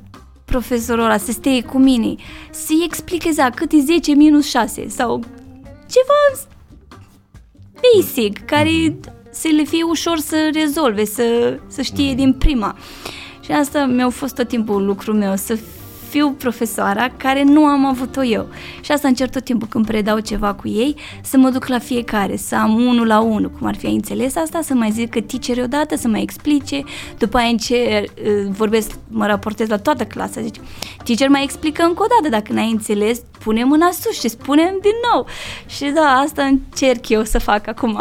S1: profesorul ăla să stea cu mine, să-i explic exact cât e 10 minus 6 sau ceva basic, care să le fie ușor să rezolve, să, să știe din prima. Și asta mi-a fost tot timpul lucrul meu, să fiu profesoara care nu am avut-o eu. Și asta încerc tot timpul când predau ceva cu ei, să mă duc la fiecare, să am unul la unul, cum ar fi ai înțeles asta, să mai zic că teacher odată, să mai explice, după aia ce vorbesc, mă raportez la toată clasa, zici, teacher mai explică încă o dată, dacă n-ai înțeles, pune mâna sus și spunem din nou. Și da, asta încerc eu să fac acum.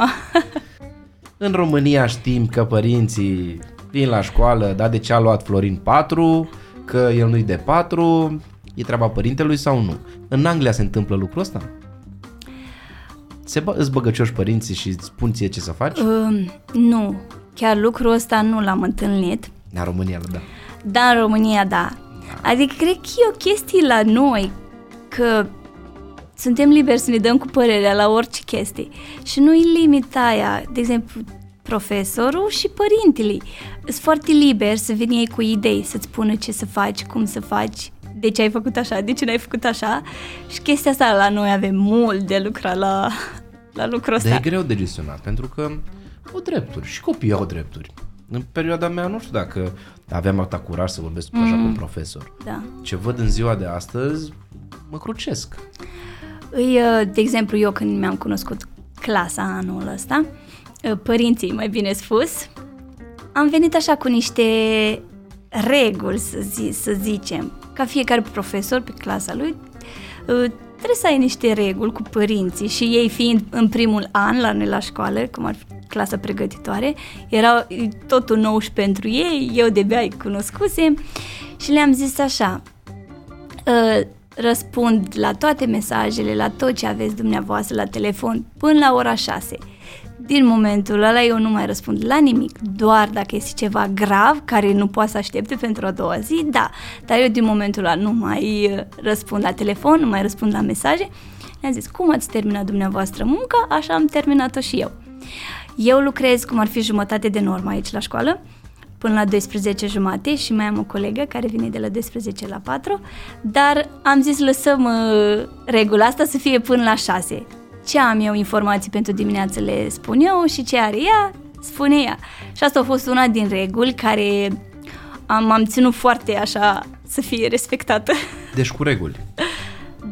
S2: În România știm că părinții vin la școală, da, de ce a luat Florin 4, că el nu-i de 4, e treaba părintelui sau nu. În Anglia se întâmplă lucrul ăsta? Se bă, îți băgăcioși părinții și îți spun ție ce să faci? Uh,
S1: nu, chiar lucrul ăsta nu l-am întâlnit.
S2: În România, da.
S1: Da, în România, da. Adică cred că e o chestie la noi că suntem liberi să ne dăm cu părerea la orice chestie și nu e limita aia. De exemplu, profesorul și părintele. Sunt foarte liber să vin ei cu idei, să-ți spună ce să faci, cum să faci, de ce ai făcut așa, de ce n-ai făcut așa și chestia asta la noi avem mult de lucrat la, la lucrul ăsta.
S2: Dar e greu de gestionat pentru că au drepturi și copiii au drepturi. În perioada mea nu știu dacă aveam atâta curaj să vorbesc mm. așa cu un mm. profesor.
S1: Da.
S2: Ce văd în ziua de astăzi, mă crucesc.
S1: Îi, uh, de exemplu, eu când mi-am cunoscut clasa anul ăsta, uh, părinții, mai bine spus, am venit așa cu niște reguli, să, zi, să zicem. Ca fiecare profesor pe clasa lui, uh, trebuie să ai niște reguli cu părinții și ei fiind în primul an la noi la școală, cum ar fi clasa pregătitoare, era totul nou și pentru ei, eu de-abia îi cunoscusem și le-am zis așa, răspund la toate mesajele, la tot ce aveți dumneavoastră la telefon până la ora 6. Din momentul ăla eu nu mai răspund la nimic, doar dacă este ceva grav care nu poate să aștepte pentru a doua zi, da, dar eu din momentul ăla nu mai uh, răspund la telefon, nu mai răspund la mesaje. I-am zis, cum ați terminat dumneavoastră munca, așa am terminat-o și eu. Eu lucrez cum ar fi jumătate de normă aici la școală, până la 12 jumate și mai am o colegă care vine de la 12 la 4, dar am zis lăsăm uh, regula asta să fie până la 6. Ce am eu informații pentru dimineață le spun eu și ce are ea, spune ea. Și asta a fost una din reguli care am, am ținut foarte așa să fie respectată.
S2: Deci cu reguli.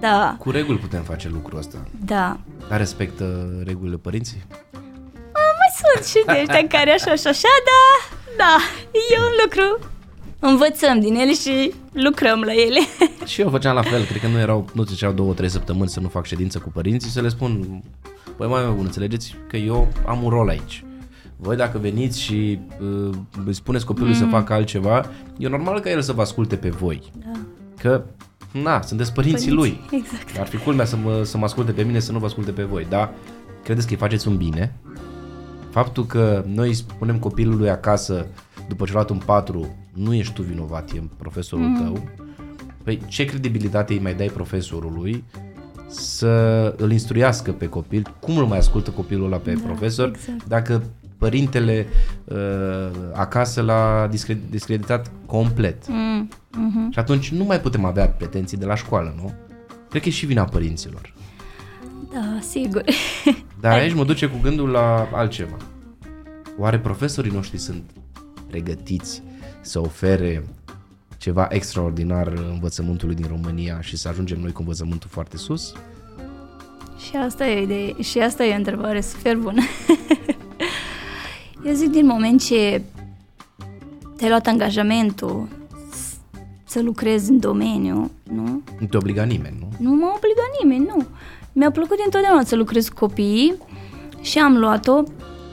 S1: Da.
S2: Cu reguli putem face lucrul ăsta.
S1: Da.
S2: Dar respectă regulile părinții?
S1: A, mai sunt și de ăștia care așa și așa, da, da, e un lucru. Învățăm din ele și lucrăm la ele.
S2: Și eu făceam la fel, cred că nu erau, nu ziceau două, trei săptămâni să nu fac ședință cu părinții, să le spun, păi mai bun, înțelegeți că eu am un rol aici. Voi dacă veniți și uh, îi spuneți copilului mm. să facă altceva, e normal ca el să vă asculte pe voi.
S1: Da.
S2: Că, na, sunteți părinții Părinți, lui.
S1: Exact.
S2: Ar fi culmea să mă, să mă asculte pe mine, să nu vă asculte pe voi. Da, credeți că îi faceți un bine, Faptul că noi spunem copilului acasă, după ce a luat un 4, nu ești tu vinovat, e profesorul mm. tău, păi ce credibilitate îi mai dai profesorului să îl instruiască pe copil, cum îl mai ascultă copilul ăla pe da, profesor, exact. dacă părintele uh, acasă l-a discreditat complet. Mm, mm-hmm. Și atunci nu mai putem avea pretenții de la școală, nu? Cred că e și vina părinților.
S1: Da, sigur.
S2: Dar aici mă duce cu gândul la altceva. Oare profesorii noștri sunt pregătiți să ofere ceva extraordinar învățământului din România și să ajungem noi cu învățământul foarte sus?
S1: Și asta e, de, și asta e o întrebare super bună. Eu zic din moment ce te-ai luat angajamentul să lucrezi în domeniu, nu?
S2: Nu te obliga nimeni, nu?
S1: Nu mă obliga nimeni, nu. Mi-a plăcut întotdeauna să lucrez cu copiii și am luat-o.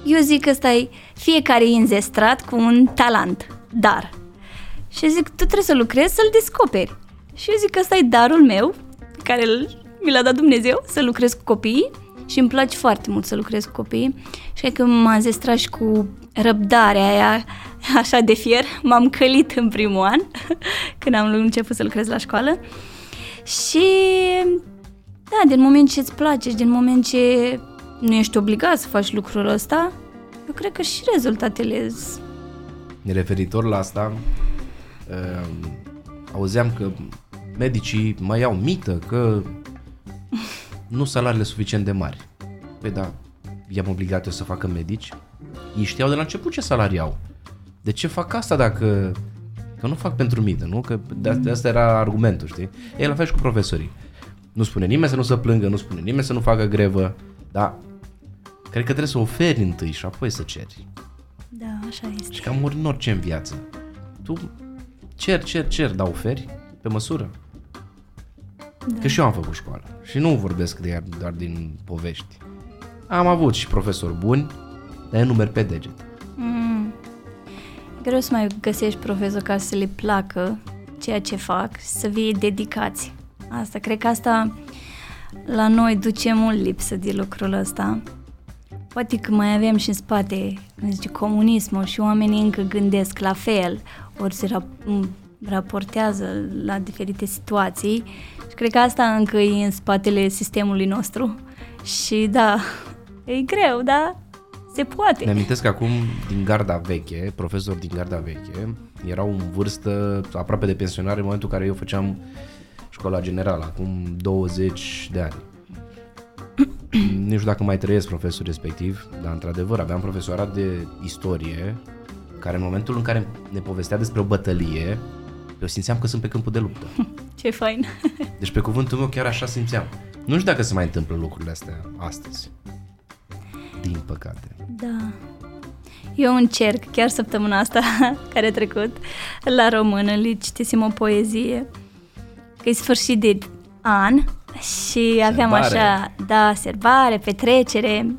S1: Eu zic că ăsta e fiecare e înzestrat cu un talent, dar. Și zic, tu trebuie să lucrezi să-l descoperi. Și eu zic că ăsta e darul meu, care mi l-a dat Dumnezeu, să lucrez cu copiii și îmi place foarte mult să lucrez cu copiii și că m-am zestrat și cu răbdarea aia așa de fier, m-am călit în primul an când am început să lucrez la școală și da, din moment ce îți place și din moment ce nu ești obligat să faci lucrul ăsta, eu cred că și rezultatele sunt
S2: Referitor la asta, uh, auzeam că medicii mai iau mită că nu salariile suficient de mari. Păi da, i-am obligat eu să facă medici. Ei știau de la început ce salarii au. De ce fac asta dacă... Că nu fac pentru mită, nu? Că de asta, de asta era argumentul, știi? E la fel și cu profesorii. Nu spune nimeni să nu se plângă, nu spune nimeni să nu facă grevă, dar cred că trebuie să oferi întâi și apoi să ceri.
S1: Da, așa este.
S2: Și cam ori în orice în viață. Tu cer, cer, cer, dar oferi pe măsură. Da. Că și eu am făcut școală și nu vorbesc de ea doar din povești. Am avut și profesori buni, dar eu nu merg pe deget.
S1: Mm. E greu să mai găsești profesor ca să le placă ceea ce fac, să fie dedicați. Asta, cred că asta la noi duce mult lipsă de lucrul ăsta. Poate că mai avem și în spate, cum zice, comunismul și oamenii încă gândesc la fel, ori se rap- raportează la diferite situații și cred că asta încă e în spatele sistemului nostru. Și da, e greu, da, se poate.
S2: Ne amintesc că acum din garda veche, profesori din garda veche, erau în vârstă aproape de pensionare în momentul în care eu făceam școala generală, acum 20 de ani. nu știu dacă mai trăiesc profesorul respectiv, dar într-adevăr aveam profesorat de istorie care în momentul în care ne povestea despre o bătălie, eu simțeam că sunt pe câmpul de luptă.
S1: Ce fain!
S2: Deci pe cuvântul meu chiar așa simțeam. Nu știu dacă se mai întâmplă lucrurile astea astăzi. Din păcate.
S1: Da. Eu încerc, chiar săptămâna asta care a trecut, la română, le citisem o poezie, că e sfârșit de an și aveam așa, da, serbare, petrecere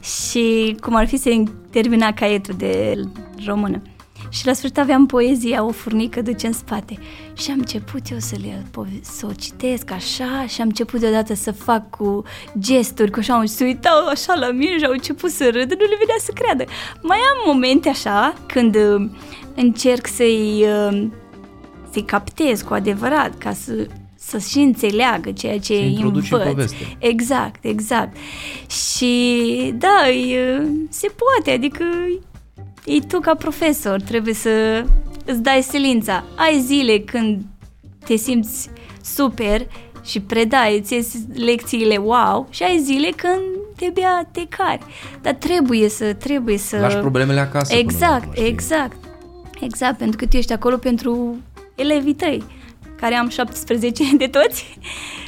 S1: și cum ar fi să termina caietul de română. Și la sfârșit aveam poezia, o furnică duce în spate. Și am început eu să, le, să o citesc așa și am început deodată să fac cu gesturi, cu așa, și să uitau așa la mine și au început să râdă, nu le vedea să creadă. Mai am momente așa când uh, încerc să-i, uh, să-i captez cu adevărat, ca să să și înțeleagă ceea ce îi învăț.
S2: poveste.
S1: Exact, exact. Și da, e, se poate, adică e tu ca profesor, trebuie să îți dai silința. Ai zile când te simți super și predai, îți ies lecțiile wow și ai zile când te bea te cari. Dar trebuie să, trebuie să...
S2: Lași problemele acasă.
S1: Exact,
S2: urmă,
S1: exact. Exact, pentru că tu ești acolo pentru elevii tăi, care am 17 de toți.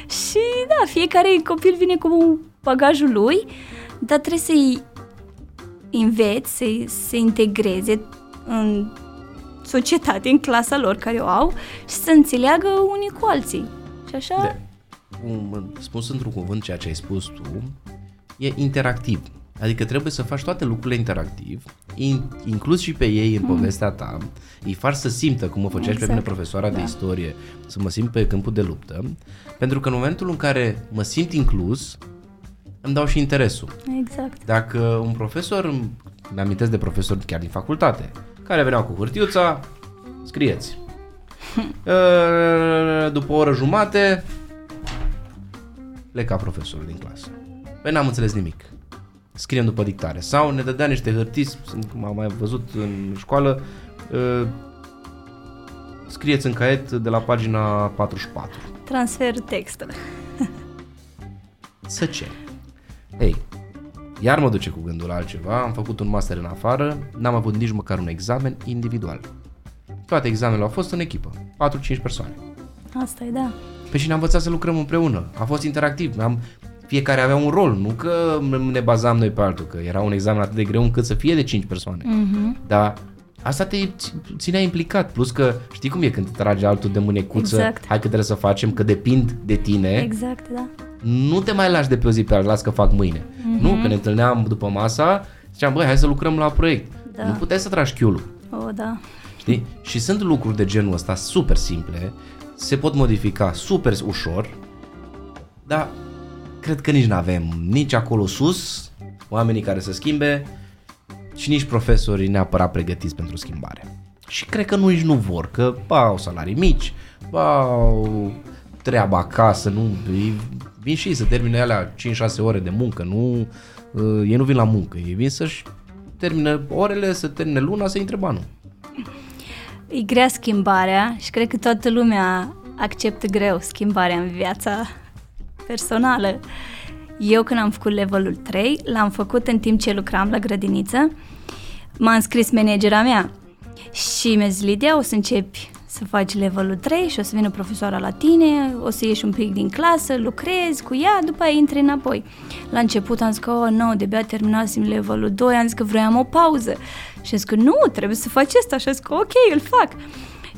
S1: și da, fiecare copil vine cu bagajul lui, dar trebuie să-i înveți, să se integreze în societate, în clasa lor care o au și să înțeleagă unii cu alții. Și așa... De,
S2: um, spus într-un cuvânt ceea ce ai spus tu, e interactiv. Adică trebuie să faci toate lucrurile interactiv, in, inclus și pe ei în mm. povestea ta, îi faci să simtă, cum mă făcea exact. pe mine exact. profesoara da. de istorie, să mă simt pe câmpul de luptă, pentru că în momentul în care mă simt inclus, îmi dau și interesul.
S1: Exact.
S2: Dacă un profesor, mi amintesc de profesori chiar din facultate, care veneau cu hârtiuța, scrieți. Ă, după o oră jumate, pleca profesorul din clasă. Păi n-am înțeles nimic. Scriem după dictare. Sau ne dădea niște hârtii, cum am mai văzut în școală, ă, scrieți în caiet de la pagina 44.
S1: Transfer textul.
S2: Să ce? Ei, iar mă duce cu gândul la altceva, am făcut un master în afară, n-am avut nici măcar un examen individual. Toate examenele au fost în echipă, 4-5 persoane.
S1: Asta e, da.
S2: Pe și ne-am învățat să lucrăm împreună. A fost interactiv. Am, fiecare avea un rol, nu că ne bazam noi pe altul, că era un examen atât de greu încât să fie de 5 persoane. Mm-hmm. Dar asta te ținea implicat, plus că știi cum e când te trage altul de mânecuță, exact. hai că trebuie să facem, că depind de tine.
S1: Exact, da
S2: nu te mai lași de pe o zi pe alta, las că fac mâine. Mm-hmm. Nu, că ne întâlneam după masa, ziceam, băi, hai să lucrăm la proiect. Da. Nu puteai să tragi chiulul.
S1: O, da.
S2: Știi? Și sunt lucruri de genul ăsta super simple, se pot modifica super ușor, dar cred că nici nu avem nici acolo sus oamenii care să schimbe și nici profesorii neapărat pregătiți pentru schimbare. Și cred că nu nici nu vor, că ba au salarii mici, ba au treabă acasă, nu, ei vin și ei să termine alea 5-6 ore de muncă, nu, uh, ei nu vin la muncă, ei vin să-și termine orele, să termine luna, să intre banul.
S1: E grea schimbarea și cred că toată lumea acceptă greu schimbarea în viața personală. Eu când am făcut levelul 3, l-am făcut în timp ce lucram la grădiniță, m-a înscris managera mea și mi-a zis, Lidia, o să începi să faci levelul 3 și o să vină profesoara la tine, o să ieși un pic din clasă, lucrezi cu ea, după aia intri înapoi. La început am zis că, oh, nu, de-abia terminasem levelul 2, am zis că vroiam o pauză. Și am zis că nu, trebuie să faci asta. Și am zis că ok, îl fac.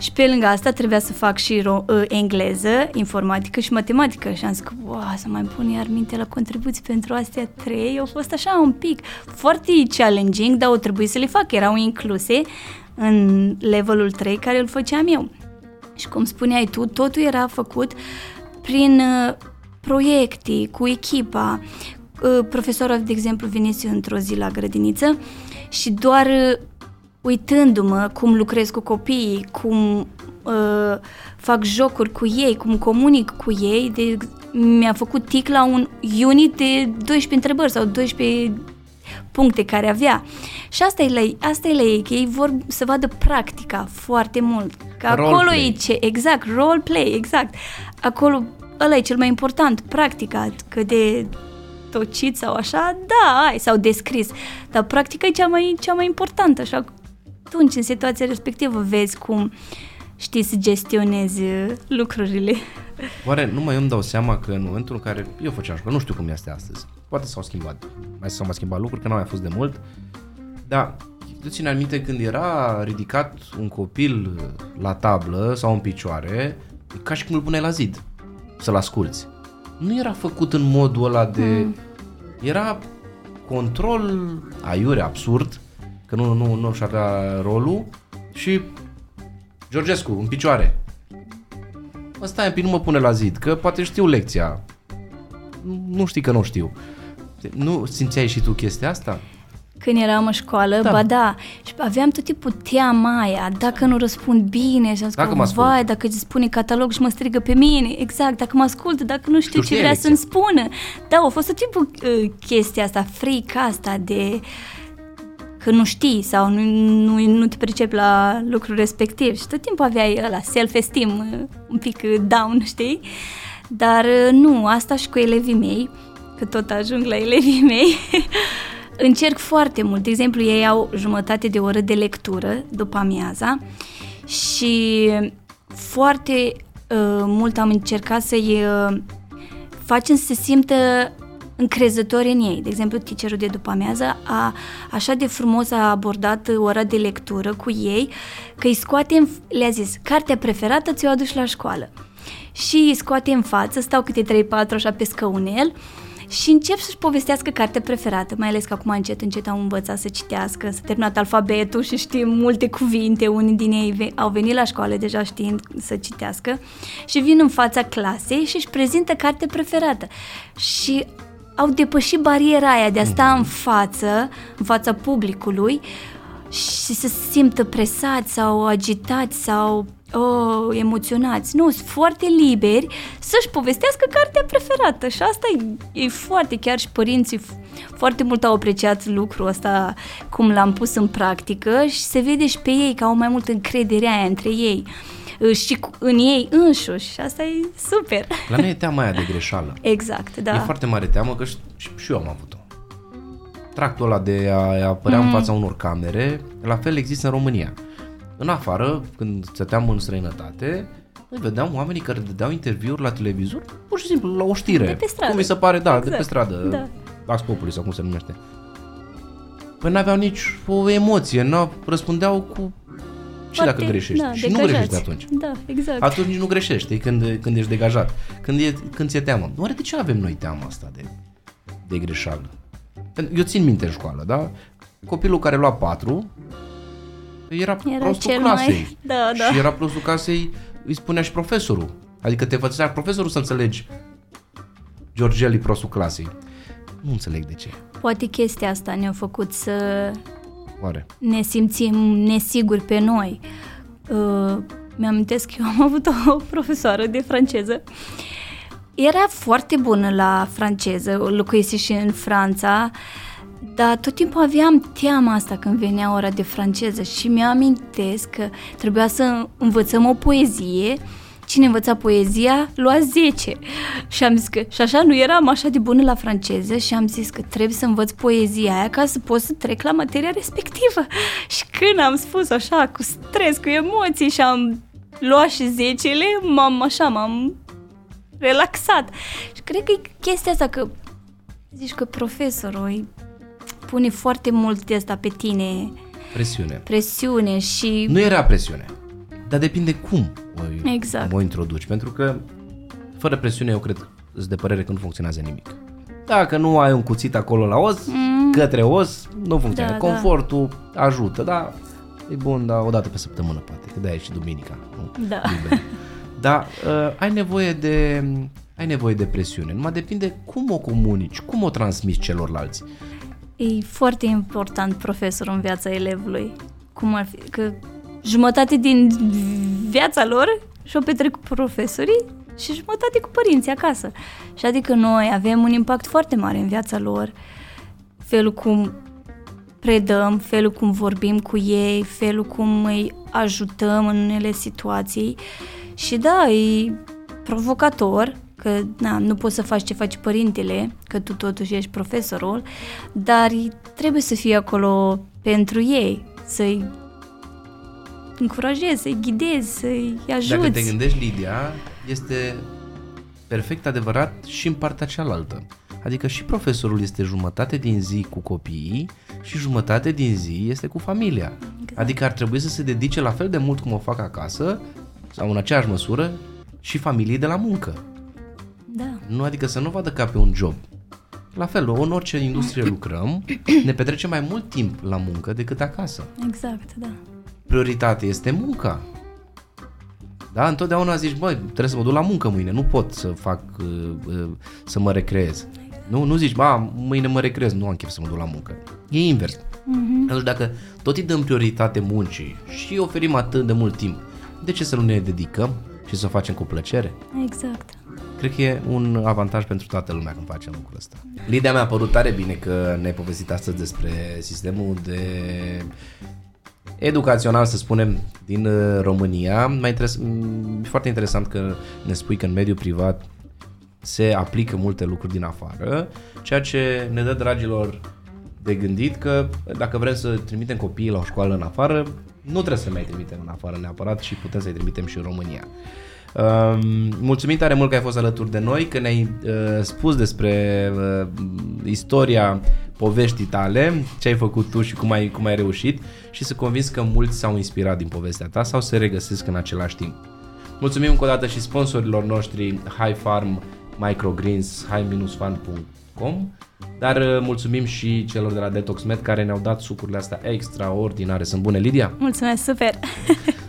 S1: Și pe lângă asta trebuia să fac și ro- uh, engleză, informatică și matematică. Și am zis că, wow, să mai pun iar minte la contribuții pentru astea trei. Au fost așa un pic foarte challenging, dar o trebuie să le fac. Erau incluse în levelul 3 care îl făceam eu. Și cum spuneai tu, totul era făcut prin uh, proiecte, cu echipa. Uh, profesorul, de exemplu, venise într-o zi la grădiniță și doar uh, uitându-mă cum lucrez cu copiii, cum uh, fac jocuri cu ei, cum comunic cu ei, de, mi-a făcut tic la un unit de 12 întrebări sau 12 puncte care avea. Și asta e la, asta e la ei, că ei vor să vadă practica foarte mult. Că acolo e ce, exact, role play, exact. Acolo, ăla e cel mai important, practica, că de tocit sau așa, da, ai, sau descris. Dar practica e cea mai, cea mai importantă, așa atunci, în situația respectivă, vezi cum știi să gestionezi lucrurile.
S2: Oare nu mai îmi dau seama că în momentul în care eu făceam școală, nu știu cum este astăzi, poate s-au schimbat, mai s-au mai schimbat lucruri, că nu au mai fost de mult, dar tu ține aminte când era ridicat un copil la tablă sau în picioare, ca și cum îl puneai la zid, să-l asculți. Nu era făcut în modul ăla de... Mm. Era control aiure absurd, că nu, nu, nu și avea rolul și Georgescu, în picioare. Ăsta e, nu mă pune la zid, că poate știu lecția. Nu știi că nu știu. Nu simțeai și tu chestia asta?
S1: Când eram în școală, da. ba da, și aveam tot timpul teama aia, dacă nu răspund bine, și am zis dacă că, vai, dacă îți spune catalog și mă strigă pe mine, exact, dacă mă ascultă, dacă nu știu, știu ce vrea să-mi spună. Da, a fost tot timpul uh, chestia asta, frica asta de... Uh, că nu știi sau nu, nu, nu te pricepi la lucrul respectiv și tot timpul aveai ăla self-esteem uh, un pic uh, down, știi? Dar uh, nu, asta și cu elevii mei, că tot ajung la elevii mei, încerc foarte mult. De exemplu, ei au jumătate de oră de lectură după amiaza și foarte uh, mult am încercat să-i uh, facem să se simtă încrezători în ei. De exemplu, teacherul de după amiază a, așa de frumos a abordat ora de lectură cu ei, că îi scoate, le-a zis, cartea preferată ți-o aduci la școală. Și îi scoate în față, stau câte 3-4 așa pe scăunel, și încep să-și povestească cartea preferată, mai ales că acum încet, încet au învățat să citească, să terminat alfabetul și știm multe cuvinte, unii din ei au venit la școală deja știind să citească și vin în fața clasei și își prezintă cartea preferată. Și au depășit bariera aia de a sta în față, în fața publicului și să se simtă presați sau agitați sau oh, emoționați. Nu, sunt foarte liberi să-și povestească cartea preferată și asta e, e foarte, chiar și părinții foarte mult au apreciat lucrul ăsta, cum l-am pus în practică și se vede și pe ei că au mai mult încredere aia între ei. Uh, și în ei înșuși și asta e super.
S2: La noi e teama aia de greșeală.
S1: Exact, da.
S2: E foarte mare teamă că și, și eu am avut-o. Tractul ăla de a apărea mm. în fața unor camere, la fel există în România. În afară, când stăteam în străinătate, noi vedeam oamenii care dădeau interviuri la televizor, pur și simplu la o știre.
S1: De pe stradă.
S2: Cum mi se pare, da, exact. de pe exact. stradă. Da. Ax Populi sau cum se numește. Păi n-aveau nici o emoție, n răspundeau cu și dacă greșești. Da, și degajați. nu greșești atunci.
S1: Da, exact.
S2: Atunci nici nu greșești când, când ești degajat. Când, e, când ți-e teamă. Oare de ce avem noi teama asta de, de greșeală? Eu țin minte în școală, da? Copilul care lua patru era, era prostul clasei. Mai...
S1: Da, da.
S2: Și era prostul clasei, îi spunea și profesorul. Adică te făcea profesorul să înțelegi Georgeli prostul clasei. Nu înțeleg de ce.
S1: Poate chestia asta ne-a făcut să
S2: Oare?
S1: ne simțim nesiguri pe noi. Uh, Mi-amintesc că eu am avut o profesoară de franceză. Era foarte bună la franceză, locuise și în Franța, dar tot timpul aveam teama asta când venea ora de franceză și mi-amintesc că trebuia să învățăm o poezie cine învăța poezia lua 10. Și am zis că, și așa nu eram așa de bună la franceză și am zis că trebuie să învăț poezia aia ca să pot să trec la materia respectivă. Și când am spus așa, cu stres, cu emoții și am luat și zecele, m-am așa, m-am relaxat. Și cred că e chestia asta că zici că profesorul îi pune foarte mult de asta pe tine.
S2: Presiune.
S1: Presiune și...
S2: Nu era presiune, dar depinde cum o,
S1: Exact.
S2: o introduci. Pentru că fără presiune eu cred că îți de părere că nu funcționează nimic. Dacă nu ai un cuțit acolo la os, mm. către os, nu funcționează.
S1: Da, da.
S2: Confortul ajută, da, e bun, dar o dată pe săptămână poate, că de-aia e și duminica. Nu?
S1: Da.
S2: Liber. Dar uh, ai nevoie de ai nevoie de presiune. Numai depinde cum o comunici, cum o transmiți celorlalți.
S1: E foarte important profesorul în viața elevului. Cum ar fi? Că jumătate din viața lor și-o petrec cu profesorii și jumătate cu părinții acasă. Și adică noi avem un impact foarte mare în viața lor. Felul cum predăm, felul cum vorbim cu ei, felul cum îi ajutăm în unele situații. Și da, e provocator, că na, nu poți să faci ce faci părintele, că tu totuși ești profesorul, dar trebuie să fii acolo pentru ei, să-i încurajezi, să-i ghidezi, să-i ajuți.
S2: Dacă te gândești, Lidia, este perfect adevărat și în partea cealaltă. Adică și profesorul este jumătate din zi cu copiii și jumătate din zi este cu familia.
S1: Exact.
S2: Adică ar trebui să se dedice la fel de mult cum o fac acasă sau în aceeași măsură și familiei de la muncă.
S1: Da,
S2: Nu, adică să nu vadă ca pe un job. La fel, în orice industrie lucrăm, ne petrecem mai mult timp la muncă decât acasă.
S1: exact, da.
S2: Prioritatea este munca. Da, întotdeauna zici, băi, trebuie să mă duc la muncă mâine, nu pot să fac, uh, uh, să mă recreez. Nu, nu zici, ba, mâine mă recreez, nu am chef să mă duc la muncă. E invers. Mm-hmm. Atunci dacă tot îi dăm prioritate muncii și îi oferim atât de mult timp, de ce să nu ne dedicăm și să o facem cu plăcere?
S1: Exact.
S2: Cred că e un avantaj pentru toată lumea când facem lucrul ăsta. Lidia mi-a părut tare bine că ne-ai povestit astăzi despre sistemul de educațional, să spunem, din uh, România. Mai interes- m, e foarte interesant că ne spui că în mediul privat se aplică multe lucruri din afară, ceea ce ne dă, dragilor, de gândit că dacă vrem să trimitem copiii la o școală în afară, nu trebuie să mai trimitem în afară neapărat și putem să-i trimitem și în România. Um, mulțumim tare mult că ai fost alături de noi, că ne-ai uh, spus despre uh, istoria poveștii tale, ce ai făcut tu și cum ai, cum ai reușit și să convins că mulți s-au inspirat din povestea ta sau se regăsesc în același timp. Mulțumim încă o dată și sponsorilor noștri High Farm, Microgreens, high-farm.com dar uh, mulțumim și celor de la Detox Med care ne-au dat sucurile astea extraordinare. Sunt bune, Lidia?
S1: Mulțumesc, super!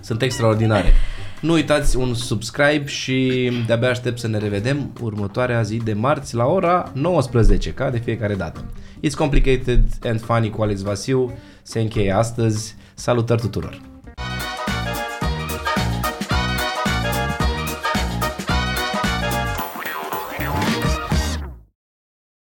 S2: Sunt extraordinare. Nu uitați un subscribe și de-abia aștept să ne revedem următoarea zi de marți la ora 19, ca de fiecare dată. It's Complicated and Funny cu Alex Vasiu se încheie astăzi. Salutări tuturor!